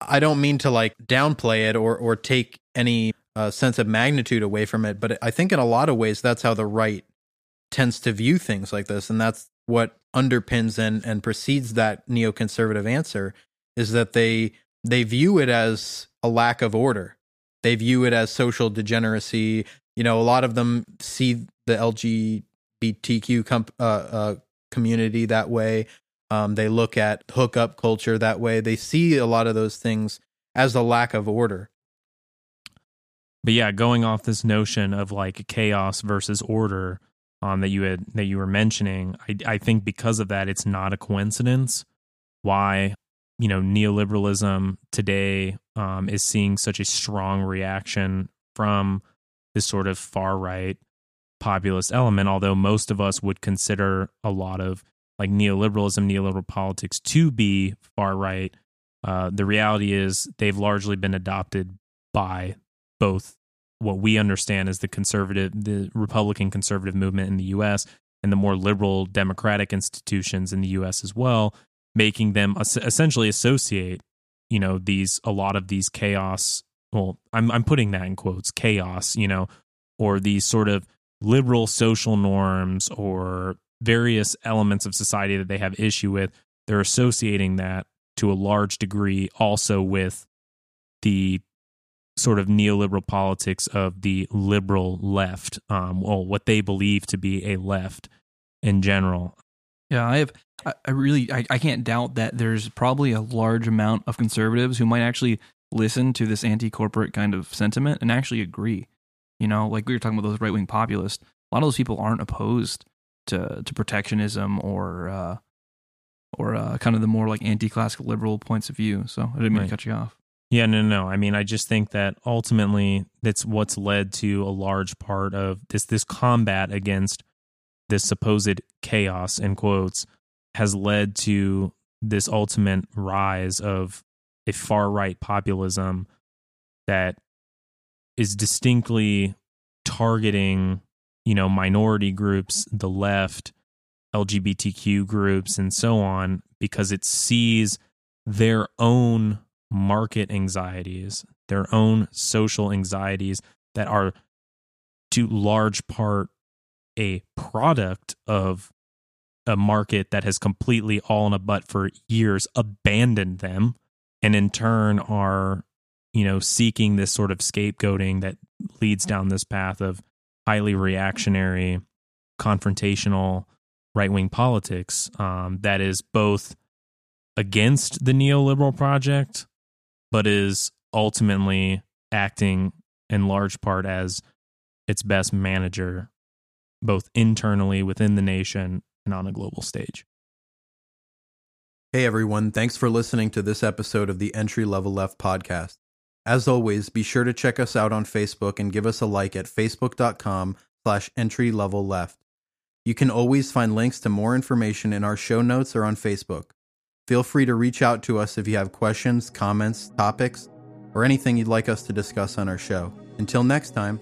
I don't mean to like downplay it or or take any uh, sense of magnitude away from it, but I think in a lot of ways that's how the right tends to view things like this, and that's what underpins and and precedes that neoconservative answer is that they they view it as a lack of order. They view it as social degeneracy. You know, a lot of them see the LGBTQ comp, uh, uh, community that way. Um, they look at hookup culture that way. They see a lot of those things as a lack of order. But yeah, going off this notion of like chaos versus order um, that you had that you were mentioning, I, I think because of that, it's not a coincidence why you know neoliberalism today um, is seeing such a strong reaction from this sort of far right populist element. Although most of us would consider a lot of like neoliberalism, neoliberal politics to be far right, uh, the reality is they've largely been adopted by both what we understand as the conservative, the Republican conservative movement in the U.S. and the more liberal democratic institutions in the U.S. as well, making them essentially associate, you know, these a lot of these chaos. Well, I'm I'm putting that in quotes, chaos, you know, or these sort of liberal social norms or various elements of society that they have issue with. They're associating that to a large degree also with the sort of neoliberal politics of the liberal left, um, well, what they believe to be a left in general. Yeah, I have. I, I really, I, I can't doubt that there's probably a large amount of conservatives who might actually listen to this anti-corporate kind of sentiment and actually agree. You know, like we were talking about those right-wing populists. A lot of those people aren't opposed to to protectionism or uh, or uh, kind of the more like anti-classical liberal points of view. So I didn't mean Right. to cut you off. Yeah, no, no. I mean, I just think that ultimately that's what's led to a large part of this this combat against this supposed chaos in quotes has led to this ultimate rise of a far right populism that is distinctly targeting, you know, minority groups, the left, LGBTQ groups, and so on, because it sees their own market anxieties, their own social anxieties that are to large part a product of a market that has completely all in a butt for years abandoned them and in turn are you know seeking this sort of scapegoating that leads down this path of highly reactionary confrontational right-wing politics um, that is both against the neoliberal project but is ultimately acting in large part as its best manager both internally within the nation and on a global stage Hey everyone, thanks for listening to this episode of the Entry Level Left podcast. As always, be sure to check us out on Facebook and give us a like at facebook.com slash entry level left. You can always find links to more information in our show notes or on Facebook. Feel free to reach out to us if you have questions, comments, topics, or anything you'd like us to discuss on our show. Until next time.